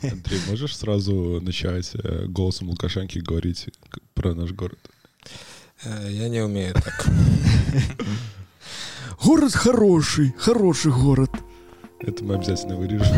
Андрей, можешь сразу начать э, голосом Лукашенки говорить про наш город? Э, Я не умею так. Город хороший, хороший город. Это мы обязательно вырежем.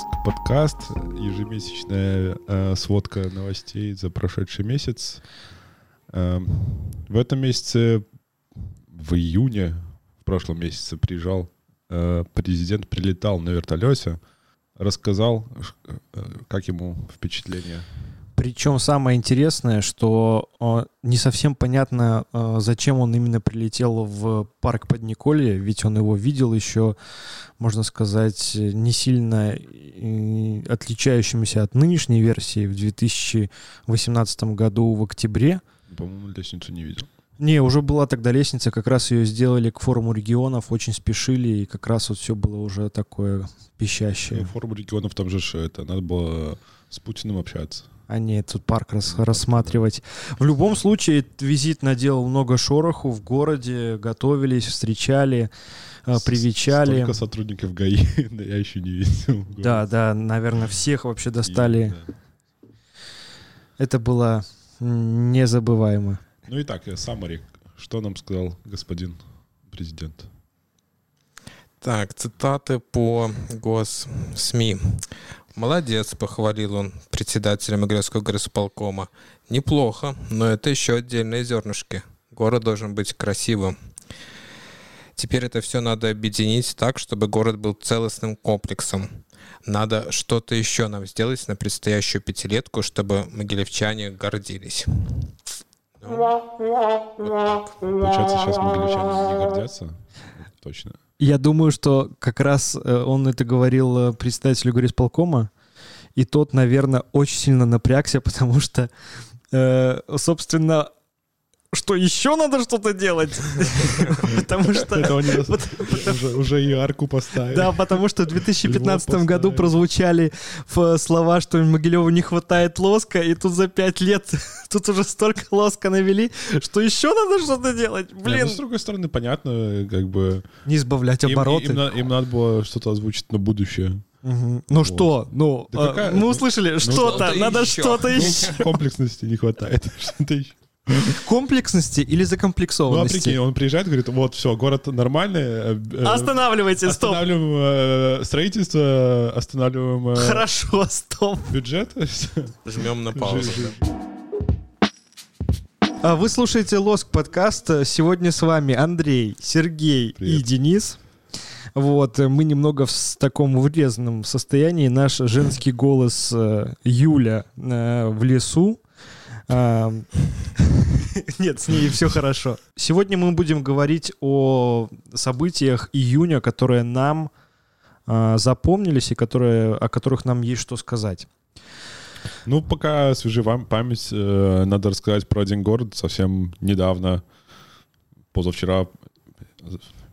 Лоск подкаст, ежемесячная э, сводка новостей за прошедший месяц. Эм, в этом месяце, в июне, в прошлом месяце приезжал э, президент, прилетал на вертолете, рассказал, ш- э, как ему впечатление. Причем самое интересное, что э, не совсем понятно, э, зачем он именно прилетел в парк Подниколье, ведь он его видел еще, можно сказать, не сильно э, отличающимся от нынешней версии в 2018 году в октябре. По-моему, лестницу не видел. Не, уже была тогда лестница, как раз ее сделали к форуму регионов, очень спешили, и как раз вот все было уже такое пищащее. Ну, Форум регионов там же это, надо было с Путиным общаться. А не тут парк рас- рассматривать. В любом случае, этот визит наделал много шороху в городе, готовились, встречали, э, привечали. Столько сотрудников ГАИ я еще не видел. Да, да, наверное, всех вообще достали. И, да. Это было незабываемо. Ну и так, Самари, что нам сказал господин президент? Так, цитаты по госсми. Молодец, похвалил он председателя Могилевского горосполкома. Неплохо, но это еще отдельные зернышки. Город должен быть красивым. Теперь это все надо объединить так, чтобы город был целостным комплексом. Надо что-то еще нам сделать на предстоящую пятилетку, чтобы могилевчане гордились. Ну, вот так. Получается, сейчас могилевчане не гордятся? Точно. Я думаю, что как раз э, он это говорил э, председателю горисполкома, и тот, наверное, очень сильно напрягся, потому что, э, собственно, что еще надо что-то делать? Потому что... Уже, и арку поставили. Да, потому что в 2015 Его году прозвучали ф- слова, что Могилеву не хватает лоска, и тут за пять лет тут уже столько лоска навели, что еще надо что-то делать. Не, Блин, ну, с другой стороны, понятно, как бы... не избавлять обороты. им на- им надо было что-то озвучить на будущее. Ну что, ну, Да а, какая- мы ну, услышали, что-то, что-то надо еще. что-то Ну, еще. комплексности не хватает. Что-то еще. Комплексности или Ну, а закомплексованности? прикинь, он приезжает и говорит, вот, все, город нормальный. э, э, Останавливайте, стоп. Останавливаем э, строительство, останавливаем э, Хорошо, стоп. бюджет. Жмем на паузу. А Вы слушаете Лоск подкаст. Сегодня с вами Андрей, Сергей и Привет. Денис. Вот, э, мы немного в таком урезанном состоянии. Наш женский голос э, Юля в лесу. Нет, с ней все хорошо. Сегодня мы будем говорить о событиях июня, которые нам а, запомнились и которые, о которых нам есть что сказать. Ну, пока свежи вам память, э, надо рассказать про один город совсем недавно, позавчера,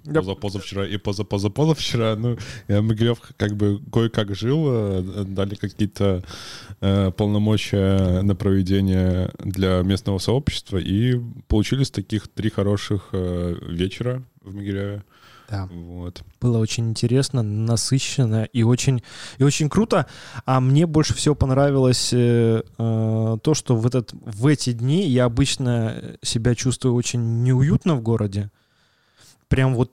Да. поза- позавчера и позапозапозавчера, ну, Могилев как бы кое-как жил, э, дали какие-то э, полномочия на проведение для местного сообщества, и получились таких три хороших э, вечера в Могилеве. Да. Вот. Было очень интересно, насыщенно и очень, и очень круто. А мне больше всего понравилось э, э, то, что в, этот, в эти дни я обычно себя чувствую очень неуютно в городе. Прям вот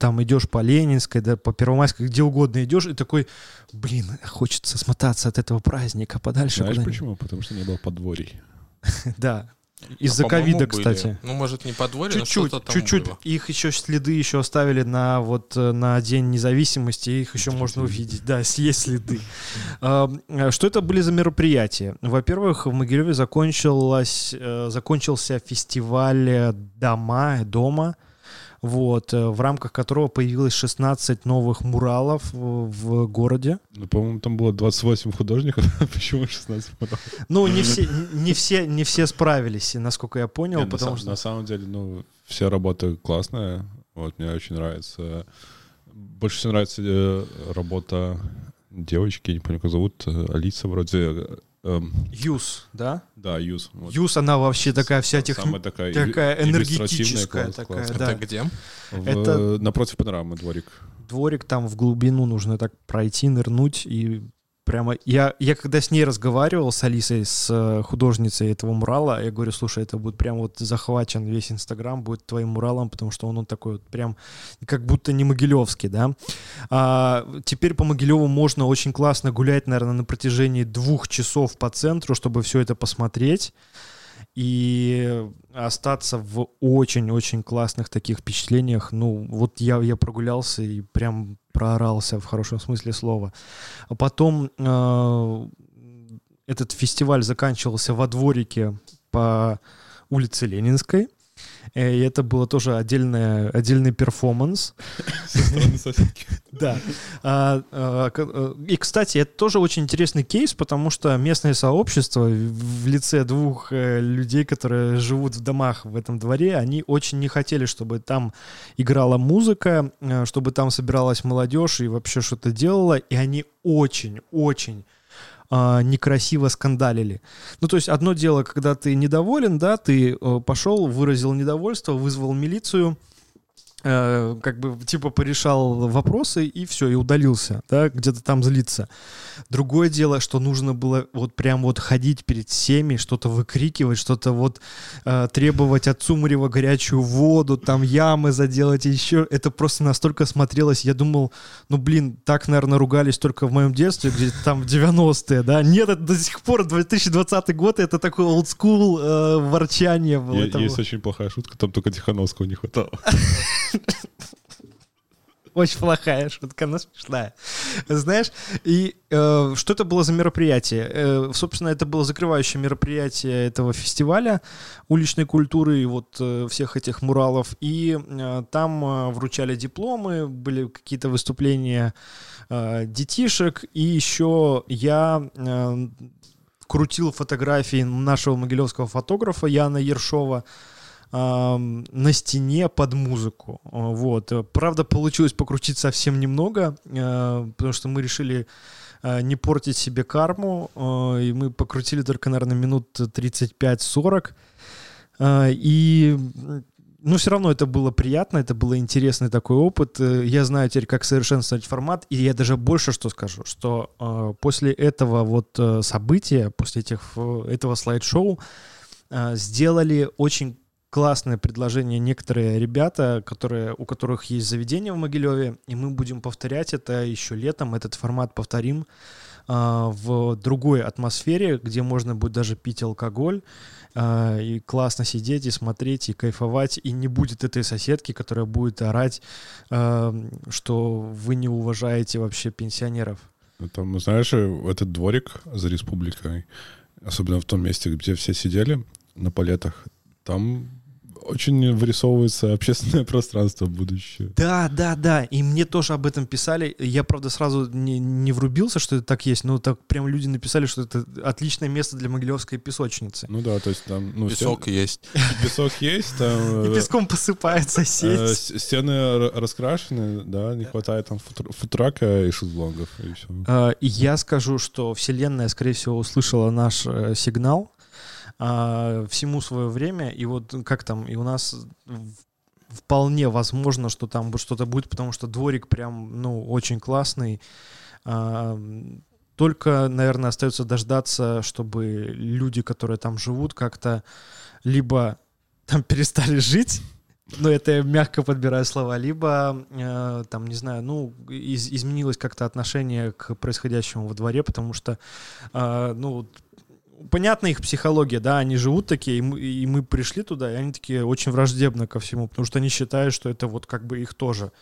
там идешь по Ленинской, да, по Первомайской, где угодно идешь, и такой, блин, хочется смотаться от этого праздника подальше. Знаешь куда-нибудь». почему? Потому что не было подворий. Да. Из-за А, по-моему, ковида, кстати. Ну, может, не подворье, но Чуть-чуть, что-то там чуть-чуть. Их еще следы еще оставили на вот э, на День независимости, их еще можно увидеть. Да, есть следы. А, Что это были за мероприятия? Во-первых, в Могилеве закончилась, э, закончился фестиваль дома, дома, вот, э, в рамках которого появилось 16 новых муралов в, в городе. Ну, по-моему, там было 28 художников, почему 16 потом? Ну, не все, не все, не все справились, насколько я понял, Не, на, потому сам- что... на самом деле, ну, вся работа классная. Вот, мне очень нравится. Больше всего нравится э, работа девочки, не помню, как зовут, э, Алиса вроде. Эм, Юз, да? да, Юз. вот. Юз, она вообще такая вся тех... Самая такая, такая энергетическая класс, такая, класс. да. Это где? В- Это- Напротив панорамы дворик. Дворик там в глубину нужно так пройти, нырнуть и прямо... Я, я когда с ней разговаривал, с Алисой, с э, художницей этого мурала, я говорю, слушай, это будет прям вот захвачен весь Инстаграм, будет твоим муралом, потому что он, он такой вот прям как будто не Могилевский, да. А, теперь по Могилеву можно очень классно гулять, наверное, на протяжении двух часов по центру, чтобы все это посмотреть и остаться в очень-очень классных таких впечатлениях. Ну, вот я, я прогулялся и прям проорался в хорошем смысле слова. А потом э, этот фестиваль заканчивался во дворике по улице Ленинской. Э, И это было тоже отдельное, отдельный перформанс. Со стороны соседки. Да. А, а, э, И, кстати, это тоже очень интересный кейс, потому что местное сообщество в лице двух э, людей, которые живут в домах в этом дворе, они очень не хотели, чтобы там играла музыка, чтобы там собиралась молодежь и вообще что-то делала, и они очень-очень а, некрасиво скандалили. Ну, то есть одно дело, когда ты недоволен, да, ты э, пошел, выразил недовольство, вызвал милицию, как бы типа порешал вопросы и все, и удалился, да, где-то там злиться. Другое дело, что нужно было вот прям вот ходить перед всеми, что-то выкрикивать, что-то вот э, требовать от Сумарева горячую воду, там ямы заделать и еще. Это просто настолько смотрелось, я думал, ну блин, так, наверное, ругались только в моем детстве, где-то там в 90-е, да. Нет, это до сих пор 2020 год, это такой олдскул э, ворчание было. Есть было- очень плохая шутка, там только Тихановского не хватало. Очень плохая шутка, но смешная. Знаешь, и э, что это было за мероприятие? Э, собственно, это было закрывающее мероприятие этого фестиваля уличной культуры и вот э, всех этих муралов. И э, там э, вручали дипломы, были какие-то выступления э, детишек, и еще я э, крутил фотографии нашего могилевского фотографа Яна Ершова на стене под музыку. Вот. Правда, получилось покрутить совсем немного, э, потому что мы решили э, не портить себе карму, э, и мы покрутили только, наверное, минут 35-40. Э, И м, ну, все равно это было приятно, это был интересный такой опыт. Я знаю теперь, как совершенствовать формат, и я даже больше что скажу, что э, после этого вот события, после этих, этого слайд-шоу, э, сделали очень классное предложение некоторые ребята, которые, у которых есть заведение в Могилеве, и мы будем повторять это еще летом, этот формат повторим а, в другой атмосфере, где можно будет даже пить алкоголь, а, и классно сидеть и смотреть, и кайфовать, и не будет этой соседки, которая будет орать, а, что вы не уважаете вообще пенсионеров. Ну, Там, знаешь, э, этот дворик за республикой, особенно в том месте, где все сидели на палетах, там очень вырисовывается общественное пространство будущее. Да, да, да. И мне тоже об этом писали. Я, правда, сразу не, не врубился, что это так есть, но так прям люди написали, что это отличное место для Могилевской песочницы. Ну да, то есть там... Ну, Песок есть. стен- песок есть, там... И э, песком посыпается э, сеть. Стены раскрашены, да, не хватает там футр- футрака и шезлонгов, и все. А, я скажу, что Вселенная, скорее всего, услышала наш э, сигнал а, всему свое время. И вот как там, и у нас вполне возможно, что там что-то будет, потому что дворик прям, ну, очень классный. А, Только, наверное, остается дождаться, чтобы люди, которые там живут, как-то либо там перестали жить, но это я мягко подбираю слова, либо э, там, не знаю, ну, из- изменилось как-то отношение к происходящему во дворе, потому что, э, ну, понятна их психология, да, они живут такие, и мы, и мы пришли туда, и они такие очень враждебно ко всему, потому что они считают, что это вот как бы их тоже.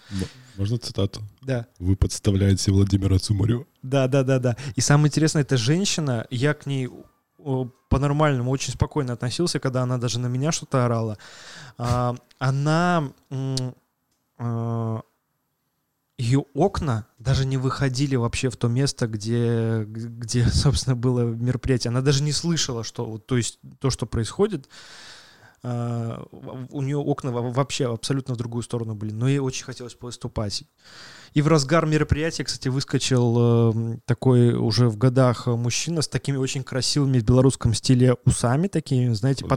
Можно цитату? Да. Вы подставляете Владимира Цумарева. Да, да, да, да. И самое интересное, эта женщина, я к ней по-нормальному очень спокойно относился, когда она даже на меня что-то орала. А, она... ее окна даже не выходили вообще в то место, где, где, собственно, было мероприятие. Она даже не слышала, что, то есть то, что происходит. а, у нее окна во- вообще абсолютно в другую сторону были, но ей очень хотелось выступать. И в разгар мероприятия, кстати, выскочил э, такой уже в годах мужчина с такими очень красивыми в белорусском стиле усами такими, знаете, да.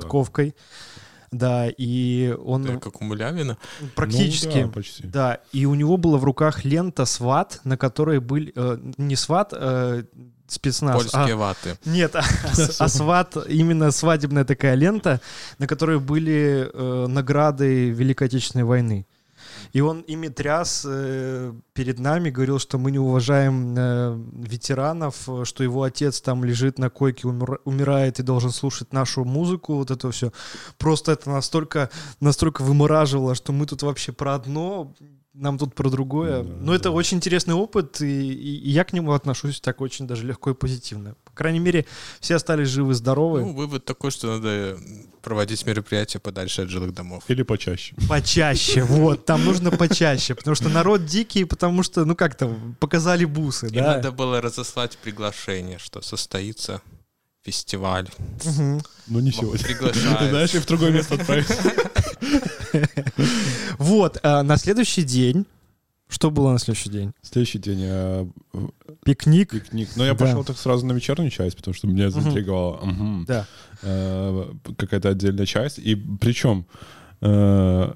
Да, и он Да, как у Мулявина. практически... Ну, да, почти. Да, и у него была в руках лента сват, на которой были э, не сват, э, спецназ, Польские а ваты. нет, а, а сват именно свадебная такая лента, на которой были э, награды Великой Отечественной войны. И он ими тряс э, перед нами, говорил, что мы не уважаем э, ветеранов, что его отец там лежит на койке, умира- умирает и должен слушать нашу музыку, вот это все. Просто это настолько, настолько вымораживало, что мы тут вообще про одно, нам тут про другое. Да, Но это да. очень интересный опыт, и, и- и я к нему отношусь так очень даже легко и позитивно. По крайней мере, все остались живы-здоровы. Ну, вывод такой, что надо проводить мероприятия подальше от жилых домов. Или почаще. Почаще, вот, там нужно почаще, потому что народ дикий, потому что, ну как там, показали бусы, да? надо было разослать приглашение, что состоится фестиваль. Мгм. Но не сегодня. Приглашают. Знаешь, и в другое место отправить. Вот, а на следующий день, что было на следующий день? Следующий день э, Пикник, пикник. Но я Да. пошел так сразу на вечернюю часть, потому что меня заинтриговало. Мгм. да. Э, какая-то отдельная часть. И причем э,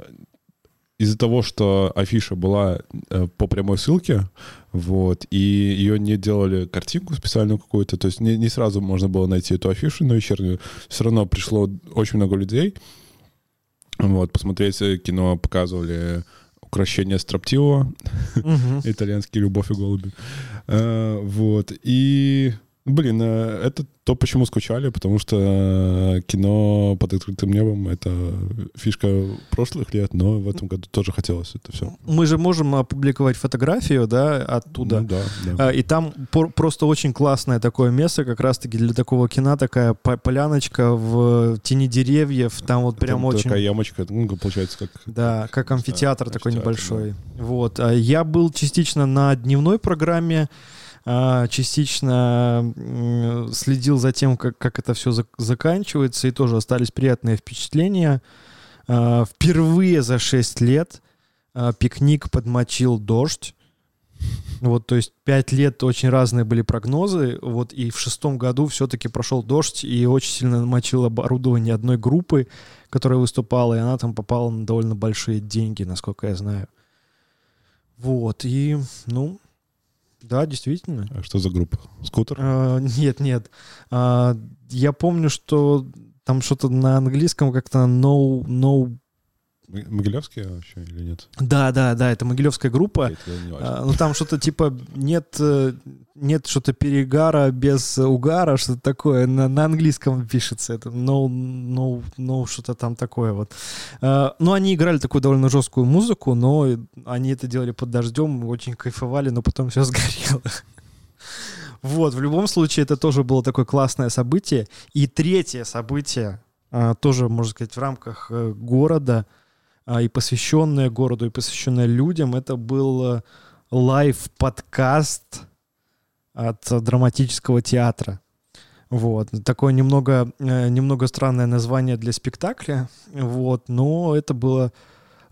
из-за того, что афиша была э, по прямой ссылке, вот, и ее не делали картинку специальную какую-то, то есть не, не сразу можно было найти эту афишу на вечернюю, все равно пришло очень много людей, вот, посмотреть э, кино показывали «Укращение строптивого», Мгм. итальянский «Любовь и голуби». Э, Вот. И, блин, э, это то, почему скучали, потому что э, кино под открытым небом — это фишка прошлых лет, но в этом году тоже хотелось это все. Мы же можем опубликовать фотографию, да, оттуда. да, да. А, И там просто очень классное такое место, как раз-таки для такого кино, такая по- поляночка в тени деревьев, там вот прям Там очень... такая ямочка, ну, получается, как... Да, как амфитеатр такой амфитеатр, небольшой. Вот. А Я был частично на дневной программе, частично м, следил за тем, как, как это все заканчивается, и тоже остались приятные впечатления. А, Впервые за 6 лет а, пикник подмочил дождь. Вот, то есть пять лет очень разные были прогнозы, вот, и в шестом году все-таки прошел дождь и очень сильно намочил оборудование одной группы, которая выступала, и она там попала на довольно большие деньги, насколько я знаю. Вот, и, ну, да, действительно. А что за группа? Скутер? А, нет, нет. А, я помню, что там что-то на английском как-то no, no... М- Могилевский вообще или нет? Да, да, да, это могилевская группа. А, ну там что-то типа нет, э, нет что-то перегара без угара, что-то такое. На, на английском пишется это. No, no, no, что-то там такое вот. А, ну, они играли такую довольно жесткую музыку, но они это делали под дождем, очень кайфовали, но потом все сгорело. Вот, в любом случае, это тоже было такое классное событие. И третье событие, а, тоже, можно сказать, в рамках э, города, и посвященное городу, и посвященное людям, это был э, лайв-подкаст от драматического театра. Вот. Такое немного, э, немного странное название для спектакля, вот, но это было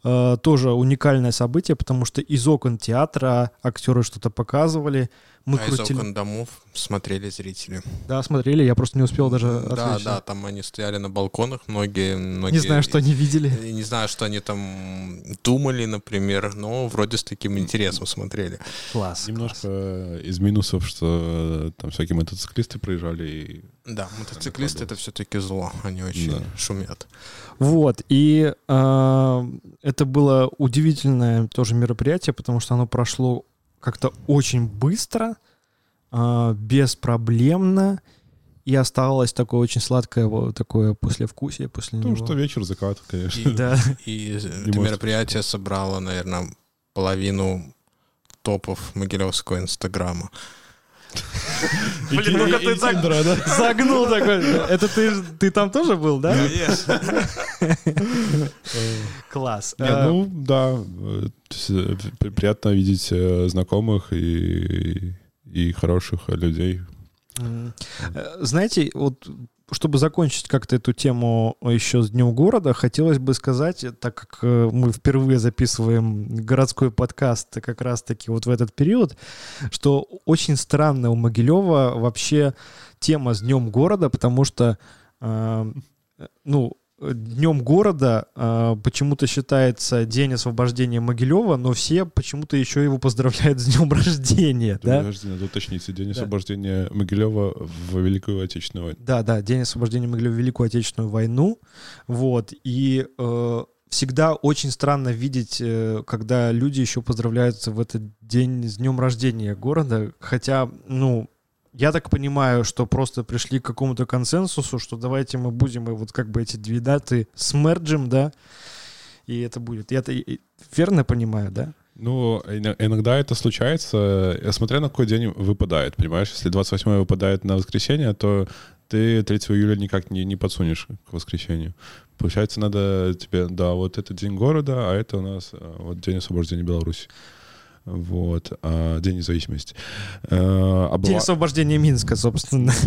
э, тоже уникальное событие, потому что из окон театра актеры что-то показывали. Мы а из крутили... окон домов смотрели зрители. Да, смотрели, я просто не успел даже Да, отвлечься. да, там они стояли на балконах, многие... многие Не знаю, что они видели. Не знаю, что они там думали, например, но вроде с таким интересом смотрели. Класс. Немножко из минусов, что э, там всякие мотоциклисты проезжали и Да, мотоциклисты это все-таки зло, они очень Да. шумят. Вот, и э, это было удивительное тоже мероприятие, потому что оно прошло как-то очень быстро, э, беспроблемно, и оставалось такое очень сладкое вот такое послевкусие после Потому него. что вечер закат, конечно. И, Да. и это мероприятие собрало, наверное, половину топов Могилевского инстаграма. Блин, ну-ка ты так загнул такой. Это ты, ты там тоже был, да? Конечно. Класс. Э, ну да, э, приятно видеть э, знакомых и, и хороших людей. Знаете, вот чтобы закончить как-то эту тему еще с Днем города, хотелось бы сказать, так как э, мы впервые записываем городской подкаст как раз-таки вот в этот период, что очень странно у Могилева вообще тема с Днем города, потому что, э, ну, днем города э, почему-то считается день освобождения Могилева, но все почему-то еще его поздравляют с днем рождения. Да? Подожди, надо уточнить. День да. освобождения Могилева в Великую Отечественную войну. Да, да, день освобождения Могилева в Великую Отечественную войну. Вот. И э, всегда очень странно видеть, э, когда люди еще поздравляются в этот день с днем рождения города. Хотя, ну, я так понимаю, что просто пришли к какому-то консенсусу, что давайте мы будем и вот как бы эти две даты смерджим, да, и это будет. Я это верно понимаю, да? Ну, иногда это случается, э, смотря на какой день выпадает, понимаешь? Если 28 выпадает на воскресенье, то ты 3 июля никак не, не подсунешь к воскресенью. Получается, надо тебе, да, вот это день города, а это у нас э, вот день освобождения Беларуси вот, а, День независимости. А, а. День освобождения Минска, собственно.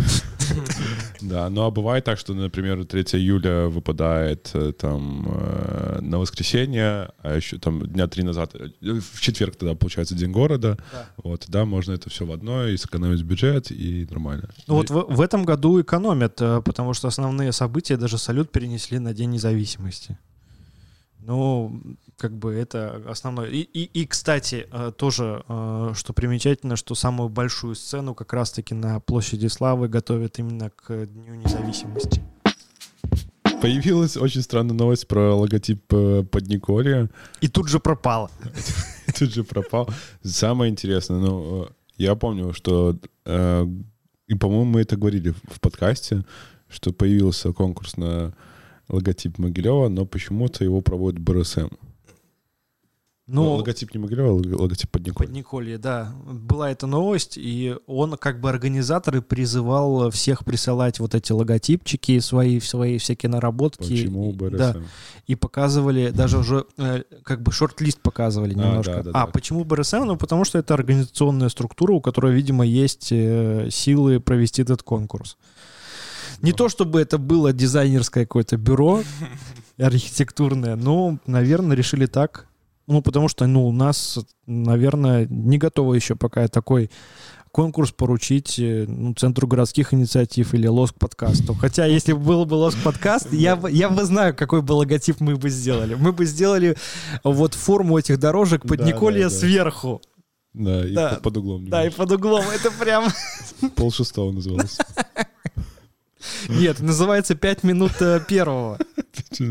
Да, ну а бывает так, что, например, 3 июля выпадает э, там э, на воскресенье, а еще там дня три назад, э, в четверг тогда получается День города, да. вот, да, можно это все в одно, и сэкономить бюджет, и нормально. Ну вот в, в этом году экономят, потому что основные события, даже салют перенесли на День независимости. Ну, как бы это основное. И, и, и кстати, э, тоже, э, что примечательно, что самую большую сцену как раз-таки на площади Славы готовят именно к Дню независимости. Появилась очень странная новость про логотип э, Подниколья. И тут же пропала. Тут же пропал. Самое интересное, ну, я помню, что, и, по-моему, мы это говорили в подкасте, что появился конкурс на логотип Могилева, но почему-то его проводит БРСМ. Ну, логотип не Могилева, логотип Подниколья. Подниколья, да. Была эта новость, и он как бы организатор и призывал всех присылать вот эти логотипчики свои, свои всякие наработки. Почему БРСМ? Да. И показывали, даже уже э, как бы шорт-лист показывали а, немножко. Да, да, а, да. почему БРСМ? Ну, потому что это организационная структура, у которой, видимо, есть э, силы провести этот конкурс. Не то чтобы это было дизайнерское какое-то бюро архитектурное, но, наверное, решили так. Ну, потому что, ну, у нас, наверное, не готово еще пока такой конкурс поручить э, ну, Центру городских инициатив или Лоск подкасту. Хотя, если бы был бы Лоск подкаст, я, я бы знаю, какой бы логотип мы бы сделали. Мы бы сделали вот форму этих дорожек под да, Николья да, да. сверху. Да, и да. Под, под углом. Да, и под углом. Это прям... Пол шестого называлось. Нет, называется «Пять минут э, первого».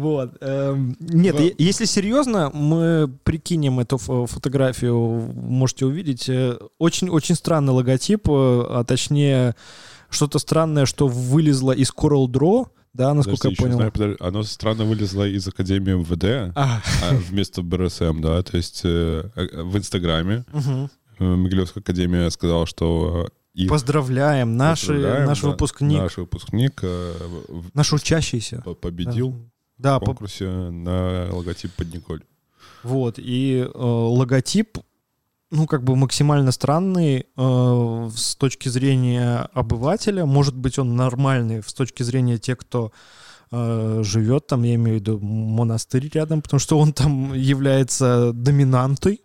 Вот. Эм, нет, если серьезно, мы прикинем эту фотографию, можете увидеть. Очень-очень э, странный логотип, э, а точнее что-то странное, что вылезло из Coral Draw, да, насколько Подожди, я понял. Знаю, оно странно вылезло из Академии МВД а. А, вместо БРСМ, да, то есть э, в Инстаграме угу. Могилевская Академия сказала, что их Поздравляем, наши, Поздравляем, наш да, выпускник. Наш выпускник. Э, наш учащийся. Победил да. В конкурсе по... на логотип под Николь. Вот, и э, логотип, ну, как бы максимально странный э, с точки зрения обывателя. Может быть, он нормальный с точки зрения тех, кто э, живет там, я имею в виду монастырь рядом, потому что он там является доминантой.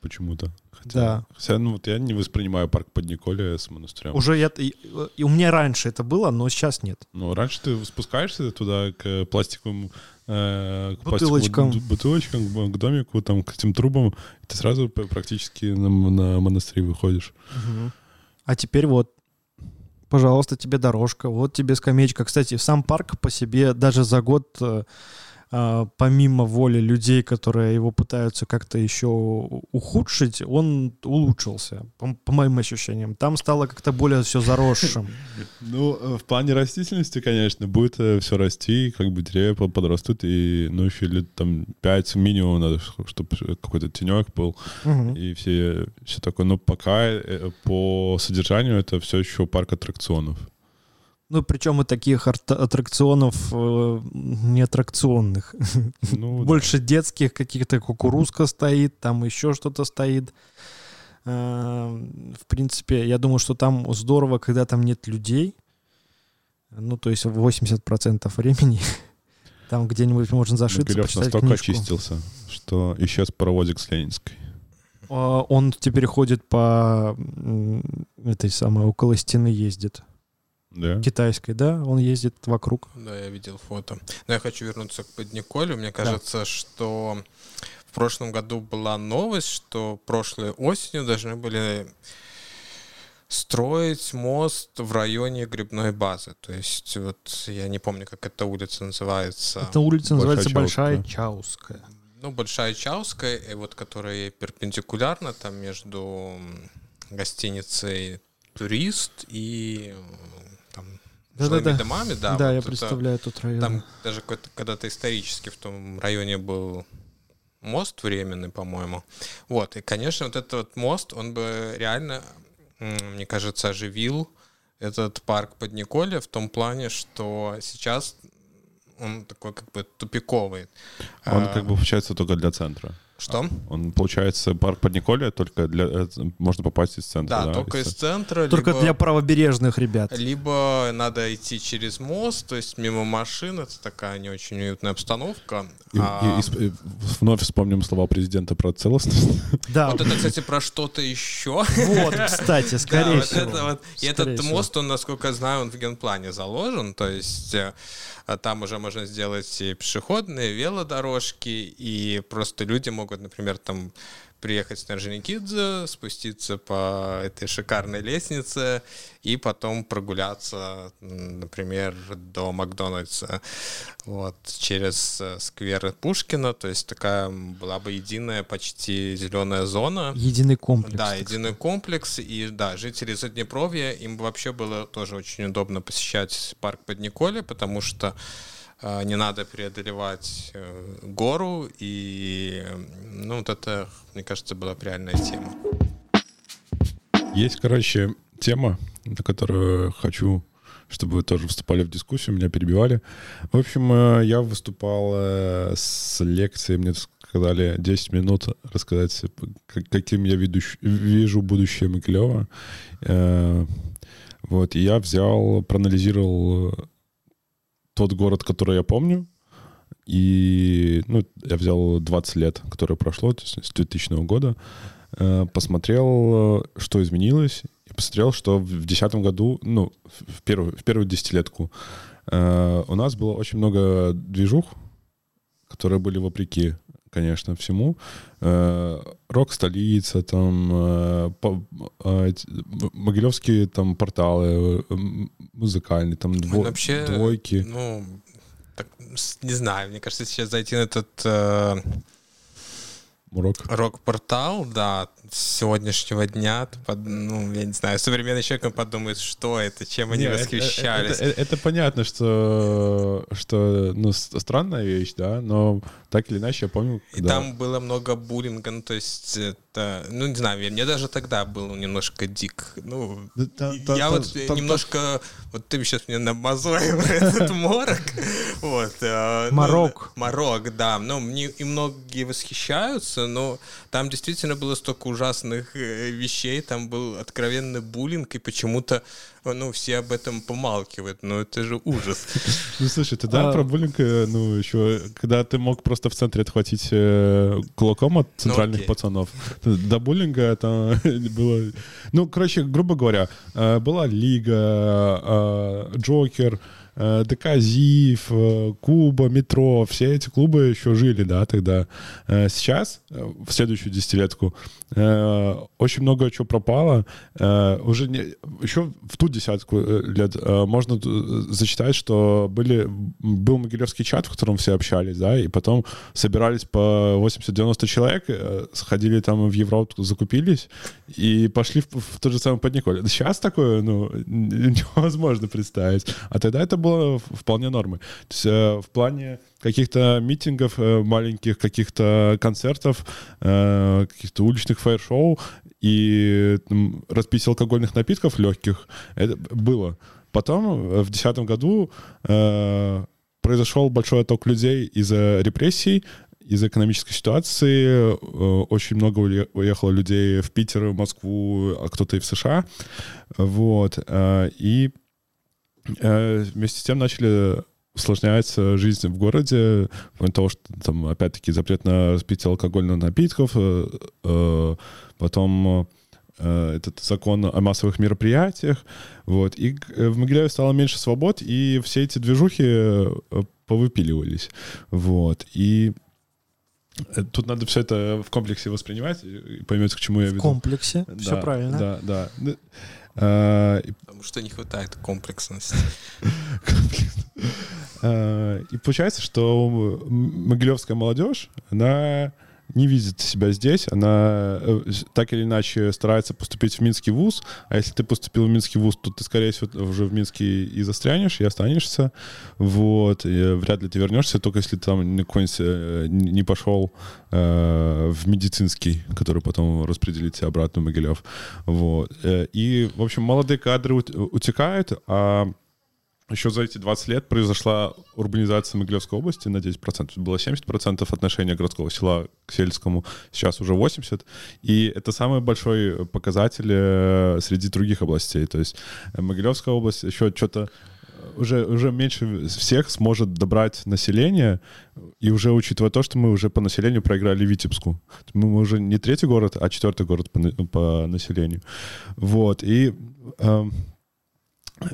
Почему-то. Хотя, да. Хотя, ну, вот я не воспринимаю парк под Николе с монастырем. Уже я... И, и у меня раньше это было, но сейчас нет. Ну, раньше ты спускаешься туда к пластиковым э, к бутылочкам. бутылочкам, к домику, там, к этим трубам, и ты сразу практически на, на монастырь выходишь. Угу. А теперь вот, пожалуйста, тебе дорожка, вот тебе скамеечка. Кстати, сам парк по себе даже за год э, а, помимо воли людей, которые его пытаются как-то еще ухудшить, он улучшился, по, по моим ощущениям. Там стало как-то более все заросшим. Ну, э, в плане растительности, конечно, будет э, все расти, как бы деревья подрастут, и, ну, еще лет там 5 минимум надо, чтобы какой-то тенек был, и все, все такое. Но пока э, по содержанию это все еще парк аттракционов. Ну, причем и таких аттракционов э, не аттракционных. Ну, Больше да. детских каких-то кукурузка стоит, там еще что-то стоит. Э, В принципе, я думаю, что там здорово, когда там нет людей. Ну, то есть 80% времени там где-нибудь можно зашиться, Могилев почитать настолько книжку. очистился, что исчез паровозик с Ленинской. А, Он теперь ходит по этой самой, около стены ездит. Да? Китайской, да? Он ездит вокруг. Да, я видел фото. Но я хочу вернуться к Подниколю. Мне кажется, что в прошлом году была новость, что прошлой осенью должны были строить мост в районе грибной базы. То есть вот я не помню, как эта улица называется. Эта улица Большая называется Большая Чауская. Чауская. Ну, Большая Чауская, и вот которая перпендикулярна, там между гостиницей «Турист» и там, жилыми Да-да-да. домами. Да, Да, вот я это- представляю тот район. Там даже когда-то исторически в том районе был мост временный, по-моему. Вот, и, конечно, вот этот вот мост, он бы реально, мне кажется, оживил этот парк под Николе в том плане, что сейчас он такой как бы тупиковый. Он А, как бы получается только для центра. Что? Он, получается, парк под Николе только для... э, Можно попасть из центра, Да, да? только из Из- центра. Только либо- для правобережных ребят. Либо надо идти через мост, то есть мимо машин, это такая не очень уютная обстановка. И- А- и- и вновь вспомним слова президента про целостность. Да, Вот это, кстати, про что-то еще. вот, кстати, скорее вот всего. это вот. И этот мост, он, насколько я знаю, он в генплане заложен. То есть э, а там уже можно сделать и пешеходные, велодорожки, и просто люди могут, например, там приехать с Нерженикидзе, спуститься по этой шикарной лестнице и потом прогуляться, например, до Макдональдса вот, через э, сквер Пушкина. То есть такая была бы единая почти зеленая зона. Единый комплекс. Да, единый комплекс. И да, жители Заднепровья, им вообще было тоже очень удобно посещать парк под Николе, потому что не надо преодолевать э, гору. И э, ну, вот это, мне кажется, была бы реальная тема. Есть, короче, тема, на которую хочу, чтобы вы тоже вступали в дискуссию, меня перебивали. В общем, э, я выступал э, с лекцией, мне сказали 10 минут рассказать, как- каким я ведущ- вижу будущее Могилева. Э, Вот, и я взял, проанализировал э, тот город, который я помню, и ну, я взял 20 лет, которое прошло, то есть с 2000 года, э, посмотрел, что изменилось, и посмотрел, что в 2010 году, ну, в в первую, в первую десятилетку, э, у нас было очень много движух, которые были вопреки, конечно, всему. Э, Рок-столица, там, э, э, могилевские там порталы, музыкальные, там дво- вообще, двойки. Ну, так, не знаю, мне кажется, сейчас зайти на этот э, Рок. рок-портал, да, сегодняшнего дня, ну, я не знаю, современный человек он подумает, что это, чем они Не, это- восхищались. Это, это- это понятно, что, что ну, странная вещь, да, но так или иначе я помню, И когда- там было много буллинга, ну, то есть это, ну, не знаю, мне даже тогда был немножко дик. Ну, Да я та- вот та- та- немножко, вот ты сейчас мне намазоил этот морок, вот. э, ну, Морок. Морок, да. Ну, мне и многие восхищаются, но там действительно было столько ужасных э, вещей, там был откровенный буллинг, и почему-то, э, ну, все об этом помалкивают, ну, это же ужас. Ну, слушай, тогда А- про буллинг, э, ну, еще, когда ты мог просто в центре отхватить кулаком от центральных окей. пацанов, до буллинга это было... Ну, короче, грубо говоря, была Лига, Джокер, ДК ЗИФ, э, Куба, Метро, все эти клубы еще жили, да, тогда. Э, Сейчас, э, в следующую десятилетку, э, очень много чего пропало. Э, Уже не, еще в ту десятку э, лет э, можно э, зачитать, что были, был могилевский чат, в котором все общались, да, и потом собирались по 80-90 человек, э, сходили там в Европу, закупились и пошли в, в тот же самый Подниколе. Сейчас такое, ну, невозможно представить. А тогда это было в- вполне нормой. То есть э, в плане каких-то митингов э, маленьких, каких-то концертов, э, каких-то уличных фаер-шоу и там, распитие алкогольных напитков легких, это было. Потом э, в 2010 году э, произошел большой отток людей из-за репрессий, из-за экономической ситуации э, очень много уехало людей в Питер, в Москву, а кто-то и в США. Вот. Э, и вместе с тем начали усложняется жизнь в городе, кроме того, что там, опять-таки, запрет на распитие алкогольных напитков, э, э, потом э, этот закон о массовых мероприятиях, вот, и в Могилеве стало меньше свобод, и все эти движухи повыпиливались, вот, и Тут надо все это в комплексе воспринимать, и поймете, к чему я веду. В комплексе, да, все правильно. Да, да. Потому что не хватает комплексности. И получается, что могилевская молодежь, она не видит себя здесь, она э, так или иначе старается поступить в Минский вуз, а если ты поступил в Минский вуз, то ты, скорее всего, уже в Минске и застрянешь, и останешься, вот, и вряд ли ты вернешься, только если ты там какой-нибудь э, не пошел э, в медицинский, который потом распределит тебя обратно в Могилев, вот, э, и, в общем, молодые кадры утекают, а еще за эти 20 лет произошла урбанизация Могилевской области на 10%. Было 70% отношения городского села к сельскому, сейчас уже 80%. И это самый большой показатель э, среди других областей. То есть э, Могилевская область еще что-то э, уже, уже меньше всех сможет добрать население, и уже учитывая то, что мы уже по населению проиграли Витебску. Мы уже не третий город, а четвертый город по, по населению. Вот, и э,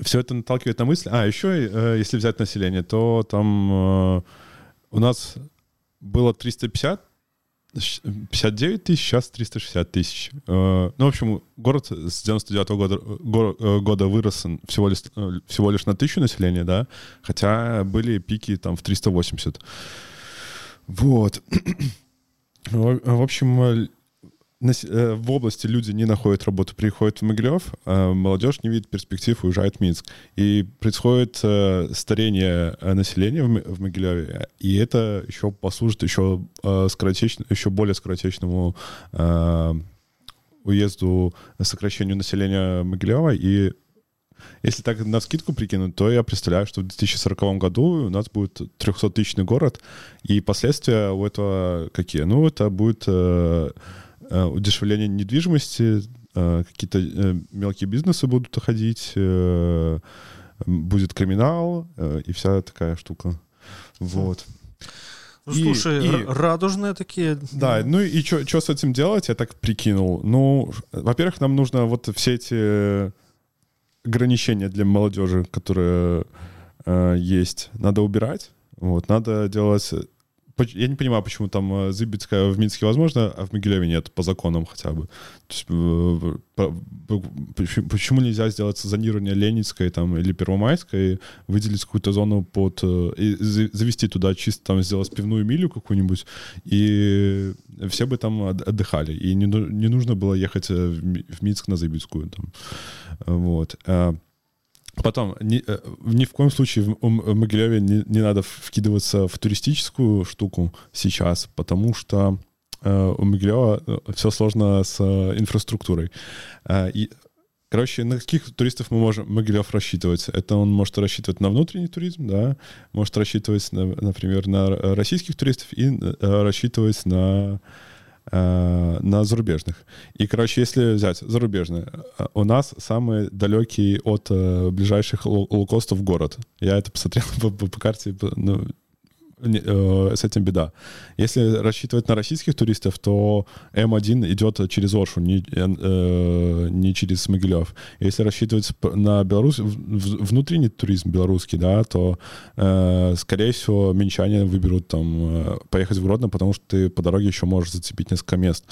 все это наталкивает на мысль. А, еще, э, если взять население, то там э, у нас было 350 59 тысяч, сейчас 360 тысяч. Э, ну, в общем, город с 99 -го года, года вырос всего лишь, всего лишь на тысячу населения, да, хотя были пики там в 380. Вот. В общем, в области люди не находят работу, приходят в Могилев, а молодежь не видит перспектив уезжает в Минск. И происходит э, старение э, населения в Могилеве, и это еще послужит еще, скоротеч... еще более скоротечному уезду, сокращению населения Могилева. И если так на скидку прикинуть, то я представляю, что в 2040 году у нас будет 300-тысячный город, и последствия у этого какие? Ну, это будет Э, удешевление недвижимости, э, какие-то э, мелкие бизнесы будут уходить, будет криминал и вся такая штука. Вот. Ну, и, слушай, и, радужные такие. Да, ну и что с этим делать, я так прикинул. Ну, во-первых, нам нужно вот все эти ограничения для молодежи, которые э, есть, надо убирать. Вот, надо делать я не понимаю, почему там э, Зыбицкая в Минске возможно, а в Могилеве нет, по законам хотя бы. есть, почему нельзя сделать зонирование Ленинской там, или Первомайской, выделить какую-то зону под... Э, и завести туда чисто, там, сделать пивную милю какую-нибудь, и все бы там отдыхали. И не, не нужно было ехать э, в Минск на Зыбицкую. Там. Вот. Потом, ни, э, ни в коем случае в, в Могилеве не, не надо вкидываться в туристическую штуку сейчас, потому что э, у Могилева э, все сложно с э, инфраструктурой. Э, и, короче, на каких туристов мы можем Могилев рассчитывать? Это он может рассчитывать на внутренний туризм, да, может рассчитывать, на, например, на российских туристов и э, рассчитывать на на зарубежных. И, короче, если взять зарубежные, э, у нас самый далекий от э, ближайших лоукостов город. Я это посмотрел по, по, карте, ну, э, с этим беда. Если рассчитывать на российских туристов, то М1 идет через Оршу, не, э, не через Могилев. Если рассчитывать на Беларусь, внутренний туризм белорусский, да, то, э, скорее всего, минчане выберут там э, поехать в Гродно, потому что ты по дороге еще можешь зацепить несколько мест.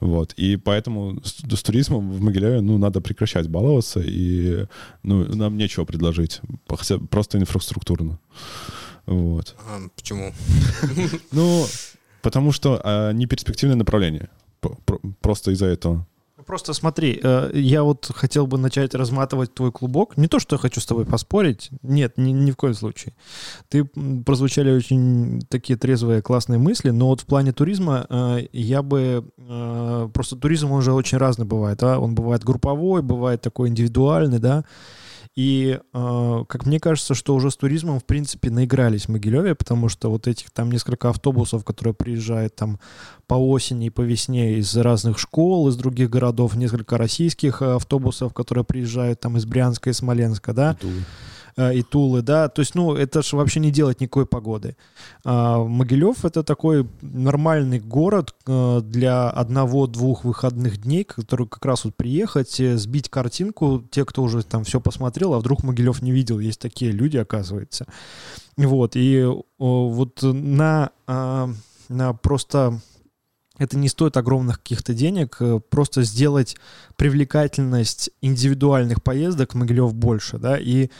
Вот. И поэтому с, с туризмом в Могилеве, ну, надо прекращать баловаться, и ну, нам нечего предложить, хотя просто инфраструктурно. Вот. А, почему? Ну, потому что а, не перспективное направление. Просто из-за этого. Просто смотри, э, я вот хотел бы начать разматывать твой клубок. Не то, что я хочу с тобой поспорить. Нет, ни, ни в коем случае. Ты прозвучали очень такие трезвые, классные мысли, но вот в плане туризма э, я бы... Э, просто туризм, он же очень разный бывает. Да? Он бывает групповой, бывает такой индивидуальный, да. И, э, как мне кажется, что уже с туризмом, в принципе, наигрались в Могилеве, потому что вот этих там несколько автобусов, которые приезжают там по осени и по весне из разных школ, из других городов, несколько российских автобусов, которые приезжают там из Брянска и Смоленска, да, Тулы. Э, и Тулы, да, то есть, ну, это же вообще не делать никакой погоды. А, Могилев — это такой нормальный город э, для одного-двух выходных дней, который как раз вот приехать, э, сбить картинку, те, кто уже там все посмотрел, а вдруг Могилев не видел, есть такие люди, оказывается. Вот, и вот на, а, на просто это не стоит огромных каких-то денег, э, просто сделать привлекательность индивидуальных поездок Могилев больше, да, и,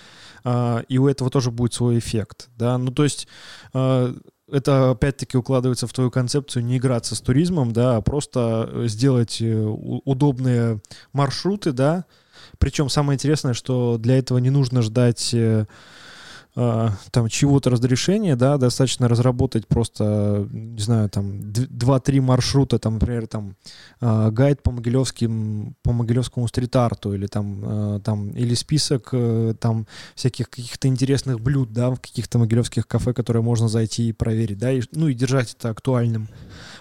а, и у этого тоже будет свой эффект, да, ну то есть а, это опять-таки укладывается в твою концепцию не играться с туризмом, да, а просто э, сделать э, удобные маршруты, да, причем самое интересное, что для этого не нужно ждать там чего-то разрешения, да, достаточно разработать просто, не знаю, там д- два-три маршрута, там, например, там а, гайд по могилевским, по могилевскому стрит-арту или там, а, там или список э, там всяких каких-то интересных блюд, да, в каких-то могилевских кафе, которые можно зайти и проверить, да, и, ну и держать это актуальным.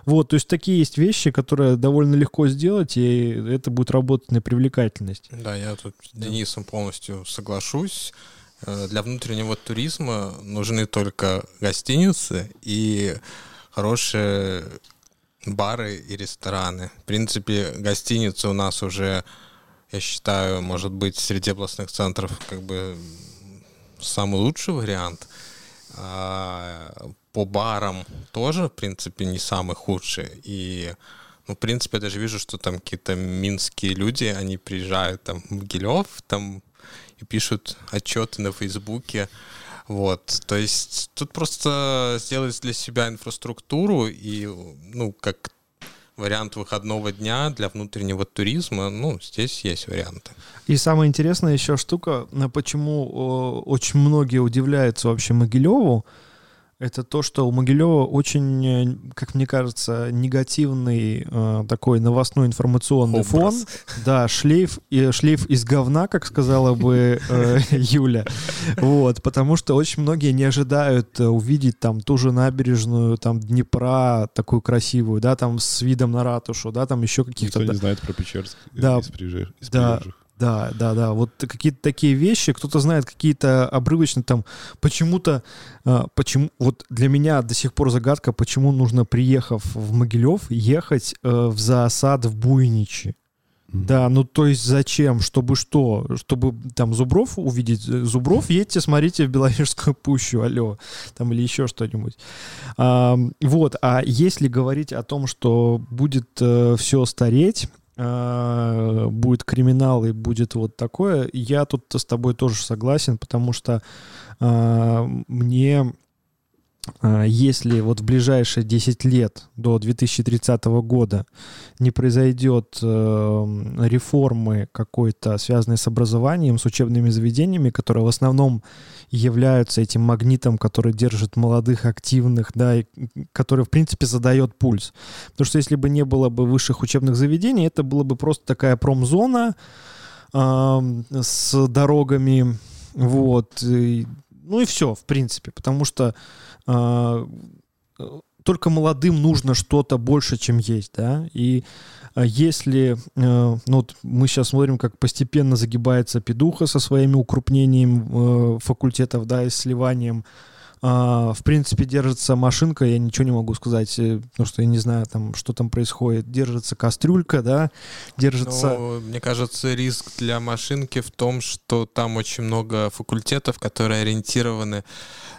Вот, то есть такие есть вещи, которые довольно легко сделать, и это будет работать на привлекательность. Да, я тут с. Денисом полностью соглашусь. Э, Для внутреннего туризма нужны только гостиницы и хорошие бары и рестораны. В принципе, гостиницы у нас уже, я считаю, может быть, среди областных центров как бы самый лучший вариант. А по барам тоже, в принципе, не самый худший. И, ну, в принципе, я даже вижу, что там какие-то минские люди, они приезжают там в Могилев, там и пишут отчеты на Фейсбуке. Вот, то есть тут просто сделать для себя инфраструктуру и, ну, как вариант выходного дня для внутреннего туризма, ну, здесь есть варианты. И самая интересная еще штука, почему о, очень многие удивляются вообще Могилеву, это то, что у Могилева очень, э, как мне кажется, негативный э, такой новостной информационный Образ. фон. Да, шлейф, и, шлейф из говна, как сказала бы э, Юля. Вот, потому что очень многие не ожидают э, увидеть там ту же набережную там Днепра, такую красивую, да, там с видом на ратушу, да, там еще каких-то... Никто да, не знает про Печерск э, Да. из приезжих. из Да. приезжих. Да, да, да. Вот какие-то такие вещи, кто-то знает какие-то обрывочные там, почему-то, а, почему, вот для меня до сих пор загадка, почему нужно, приехав в Могилев, ехать э, в зоосад в Буйничи. Да, ну то есть зачем? Чтобы что? Чтобы там зубров увидеть? Э, Зубров едьте, смотрите в Беловежскую пущу, алло, там или еще что-нибудь. А, вот, а если говорить о том, что будет все стареть, будет криминал и будет вот такое, я тут с тобой тоже согласен, потому что а, мне а, если вот в ближайшие 10 лет до 2030 года не произойдет э, реформы какой-то, связанной с образованием, с учебными заведениями, которые в основном являются этим магнитом, который держит молодых, активных, да, и который, в принципе, задает пульс. Потому что если бы не было бы высших учебных заведений, это была бы просто такая промзона ам, с дорогами, вот, и- ну и все, в принципе, потому что а, э, только молодым нужно что-то больше, чем есть, да, и а, если, э, ну вот мы сейчас смотрим, как постепенно загибается педуха со своими укрупнением э, факультетов, да, и сливанием, а, в принципе, держится машинка, я ничего не могу сказать, э, потому что я не знаю, там, что там происходит. Держится кастрюлька, да, держится... Ну, мне кажется, риск для машинки в том, что там очень много факультетов, которые ориентированы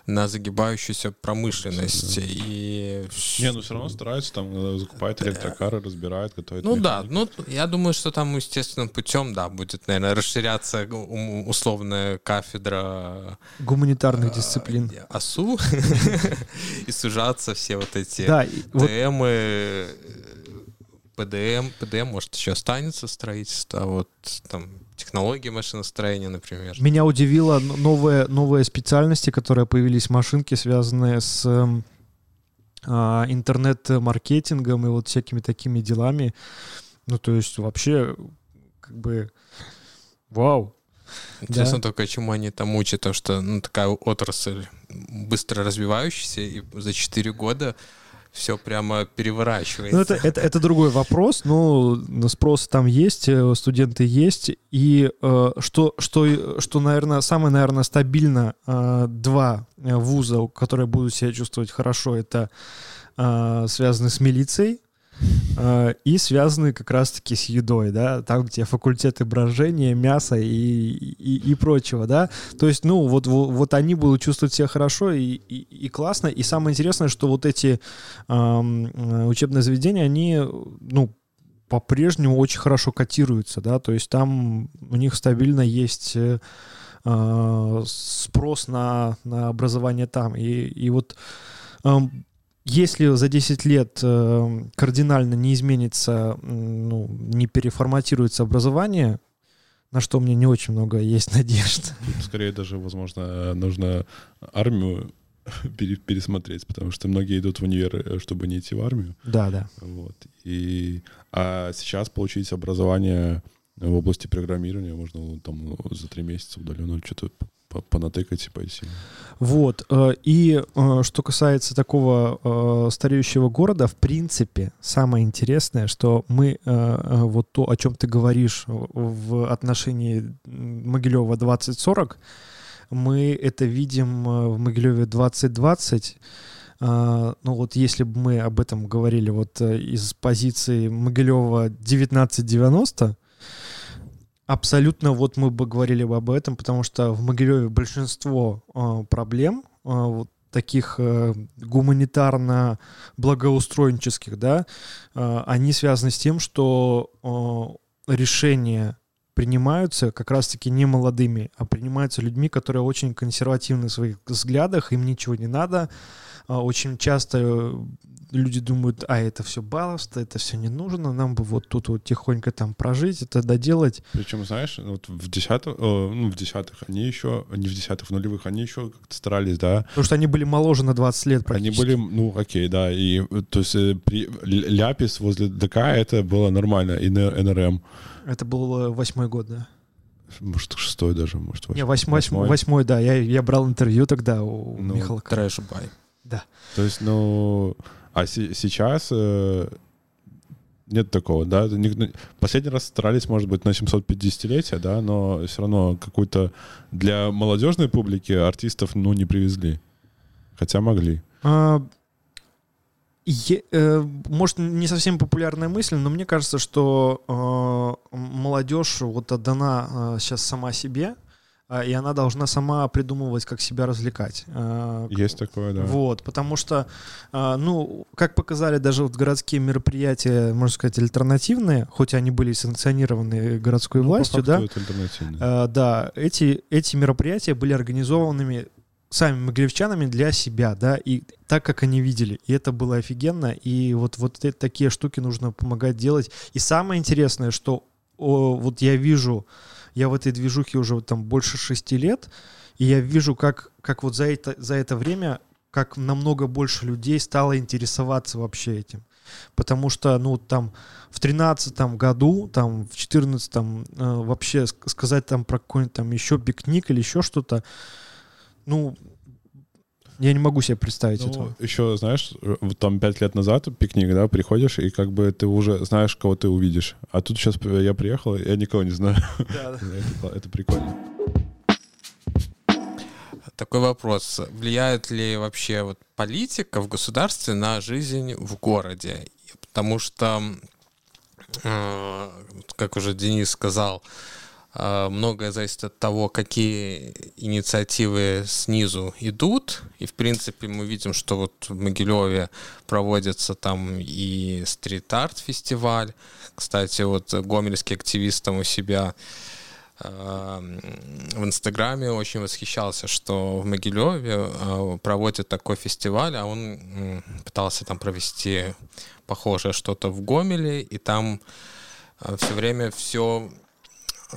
на загибающуюся промышленность. Да. И... Не, ну все равно стараются, там э, закупают электрокары, разбирают, готовят. Ну да, механику. ну я думаю, что там естественным путем, да, будет, наверное, расширяться условная кафедра гуманитарных дисциплин. э, АСУ и сужаться все вот эти Да, и вот ТМы, э, ПДМ, ПДМ, может, еще останется строительство, а вот там технологии машиностроения, например. Меня удивило новые, новые специальности, которые появились в машинке, связанные с эм, а, интернет-маркетингом и вот всякими такими делами. Ну, то есть вообще, как бы, вау. Интересно да. только, чему они там учат, то что ну, такая отрасль быстро развивающаяся, и за 4 года все прямо переворачивается. Ну, это, это, это другой вопрос, но спрос там есть, э, студенты есть, и э, что, что, что, наверное, самое, наверное, стабильно э, два вуза, которые будут себя чувствовать хорошо, это э, связаны с милицией, Э, и связаны как раз-таки с едой, да, там, где факультеты брожения, мяса и, и, и прочего, да, то есть, ну, вот, вот, вот они будут чувствовать себя хорошо и, и, и классно, и самое интересное, что вот эти эм, учебные заведения, они, ну, по-прежнему очень хорошо котируются, да, то есть там у них стабильно есть э, спрос на, на образование там, и, и вот если за 10 лет э, кардинально не изменится, ну, не переформатируется образование, на что мне не очень много есть надежд. скорее даже, возможно, нужно армию пересмотреть, потому что многие идут в универ, э, чтобы не идти в армию. Да, да. Вот. И, а сейчас получить образование в области программирования можно там за три месяца удаленно что-то понатыкать и пойти. Вот. Э, и э, что касается такого э, стареющего города, в принципе, самое интересное, что мы вот то, о чем ты говоришь в отношении Могилева 2040, мы это видим в Могилеве 2020. Ну вот если бы мы об этом говорили вот из позиции Могилева 1990, Абсолютно, вот мы бы говорили бы об этом, потому что в Могилеве большинство э, проблем, э, вот таких э, гуманитарно благоустроенческих, да, э, они связаны с тем, что э, решения принимаются как раз-таки не молодыми, а принимаются людьми, которые очень консервативны в своих взглядах, им ничего не надо. Очень часто люди думают, а это все баловство, это все не нужно, нам бы вот тут вот тихонько там прожить, это доделать. Причем, знаешь, вот в десятых, э, ну, в десятых они еще, не в десятых, в нулевых, они еще как-то старались, да. Потому что они были моложе на 20 лет Они были, ну, окей, да, и то есть э, при, Ляпис возле ДК это было нормально, и НРМ. Это был э, восьмой год, да. Может, шестой даже, может, восьмой. Не, восьмой, восьмой, восьмой да. Я, я брал интервью тогда у ну, Михаила. Трэш-бай. Да. То есть, ну, а си- сейчас э, нет такого, да? Последний раз старались, может быть, на 750-летие, да, но все равно какую-то для молодежной публики артистов, ну, не привезли. Хотя могли. А, е, э, может, не совсем популярная мысль, но мне кажется, что э, молодежь вот отдана э, сейчас сама себе, и она должна сама придумывать, как себя развлекать. А, Есть такое, да. Вот, потому что, а, ну, как показали даже вот городские мероприятия, можно сказать, альтернативные, хоть они были санкционированы городской ну, властью, да? Это да, эти, эти мероприятия были организованными сами могилевчанами для себя, да, и так, как они видели. И это было офигенно, и вот, вот такие штуки нужно помогать делать. И самое интересное, что о, вот я вижу я в этой движухе уже там больше шести лет, и я вижу, как, как вот за это, за это время, как намного больше людей стало интересоваться вообще этим. Потому что, ну, там, в тринадцатом году, там, в четырнадцатом э, вообще сказать там про какой-нибудь там еще пикник или еще что-то, ну, я не могу себе представить ну, этого. Еще, знаешь, вот там пять лет назад пикник, да, приходишь, и как бы ты уже знаешь, кого ты увидишь. А тут сейчас я приехал, я никого не знаю. Да, да. это, это прикольно. Такой вопрос. Влияет ли вообще вот политика в государстве на жизнь в городе? Потому что, э, как уже Денис сказал, многое зависит от того, какие инициативы снизу идут. И, в принципе, мы видим, что вот в Могилеве проводится там и стрит-арт фестиваль. Кстати, вот гомельский активистам у себя а, в Инстаграме очень восхищался, что в Могилеве а, проводят такой фестиваль, а он пытался там провести похожее что-то в Гомеле, и там все время все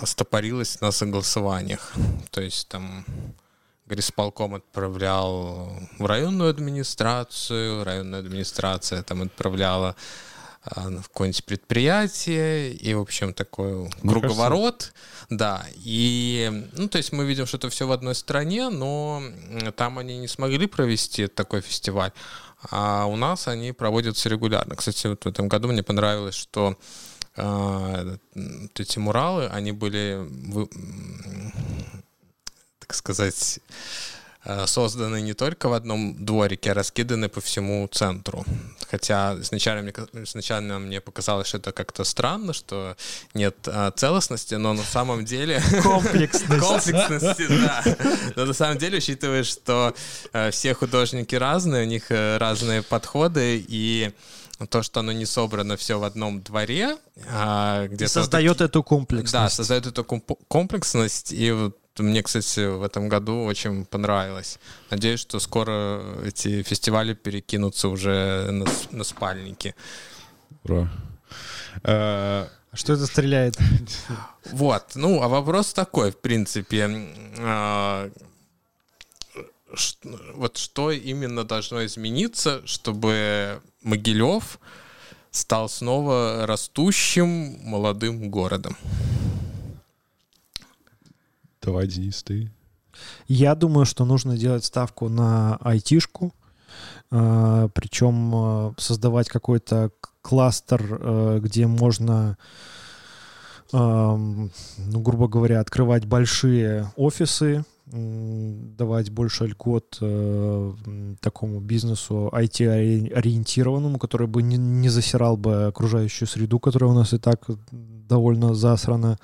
стопорилось на согласованиях. То есть там горисполком отправлял в районную администрацию, районная администрация там отправляла а, в какое-нибудь предприятие, и, в общем, такой Мне круговорот. Кажется... Да, и, ну, то есть мы видим, что это все в одной стране, но там они не смогли провести такой фестиваль, а у нас они проводятся регулярно. Кстати, вот в этом году мне понравилось, что эти муралы, они были, так сказать, Э, созданы не только в одном дворике, а раскиданы по всему центру. Хотя изначально мне, изначально мне показалось, что это как-то странно, что нет а, целостности, но на самом деле... Комплексность. Комплексности, да. Но на самом деле, учитывая, что а, все художники разные, у них а, разные подходы, и то, что оно не собрано все в одном дворе, а, где создает вот, эту комплексность. Да, создает эту комплексность, и вот мне, кстати, в этом году очень понравилось. Надеюсь, что скоро эти фестивали перекинутся уже на, на спальники. Ура. А, а что это стреляет? Вот, ну, а вопрос такой, в принципе. А, вот что именно должно измениться, чтобы Могилев стал снова растущим молодым городом? Давай, Денис, ты. Я думаю, что нужно делать ставку на айтишку, э, причем э, создавать какой-то кластер, э, где можно, ну, грубо говоря, открывать большие офисы, давать больше льгот такому бизнесу IT-ориентированному, который бы не, не засирал бы окружающую среду, которая у нас и так довольно засрана.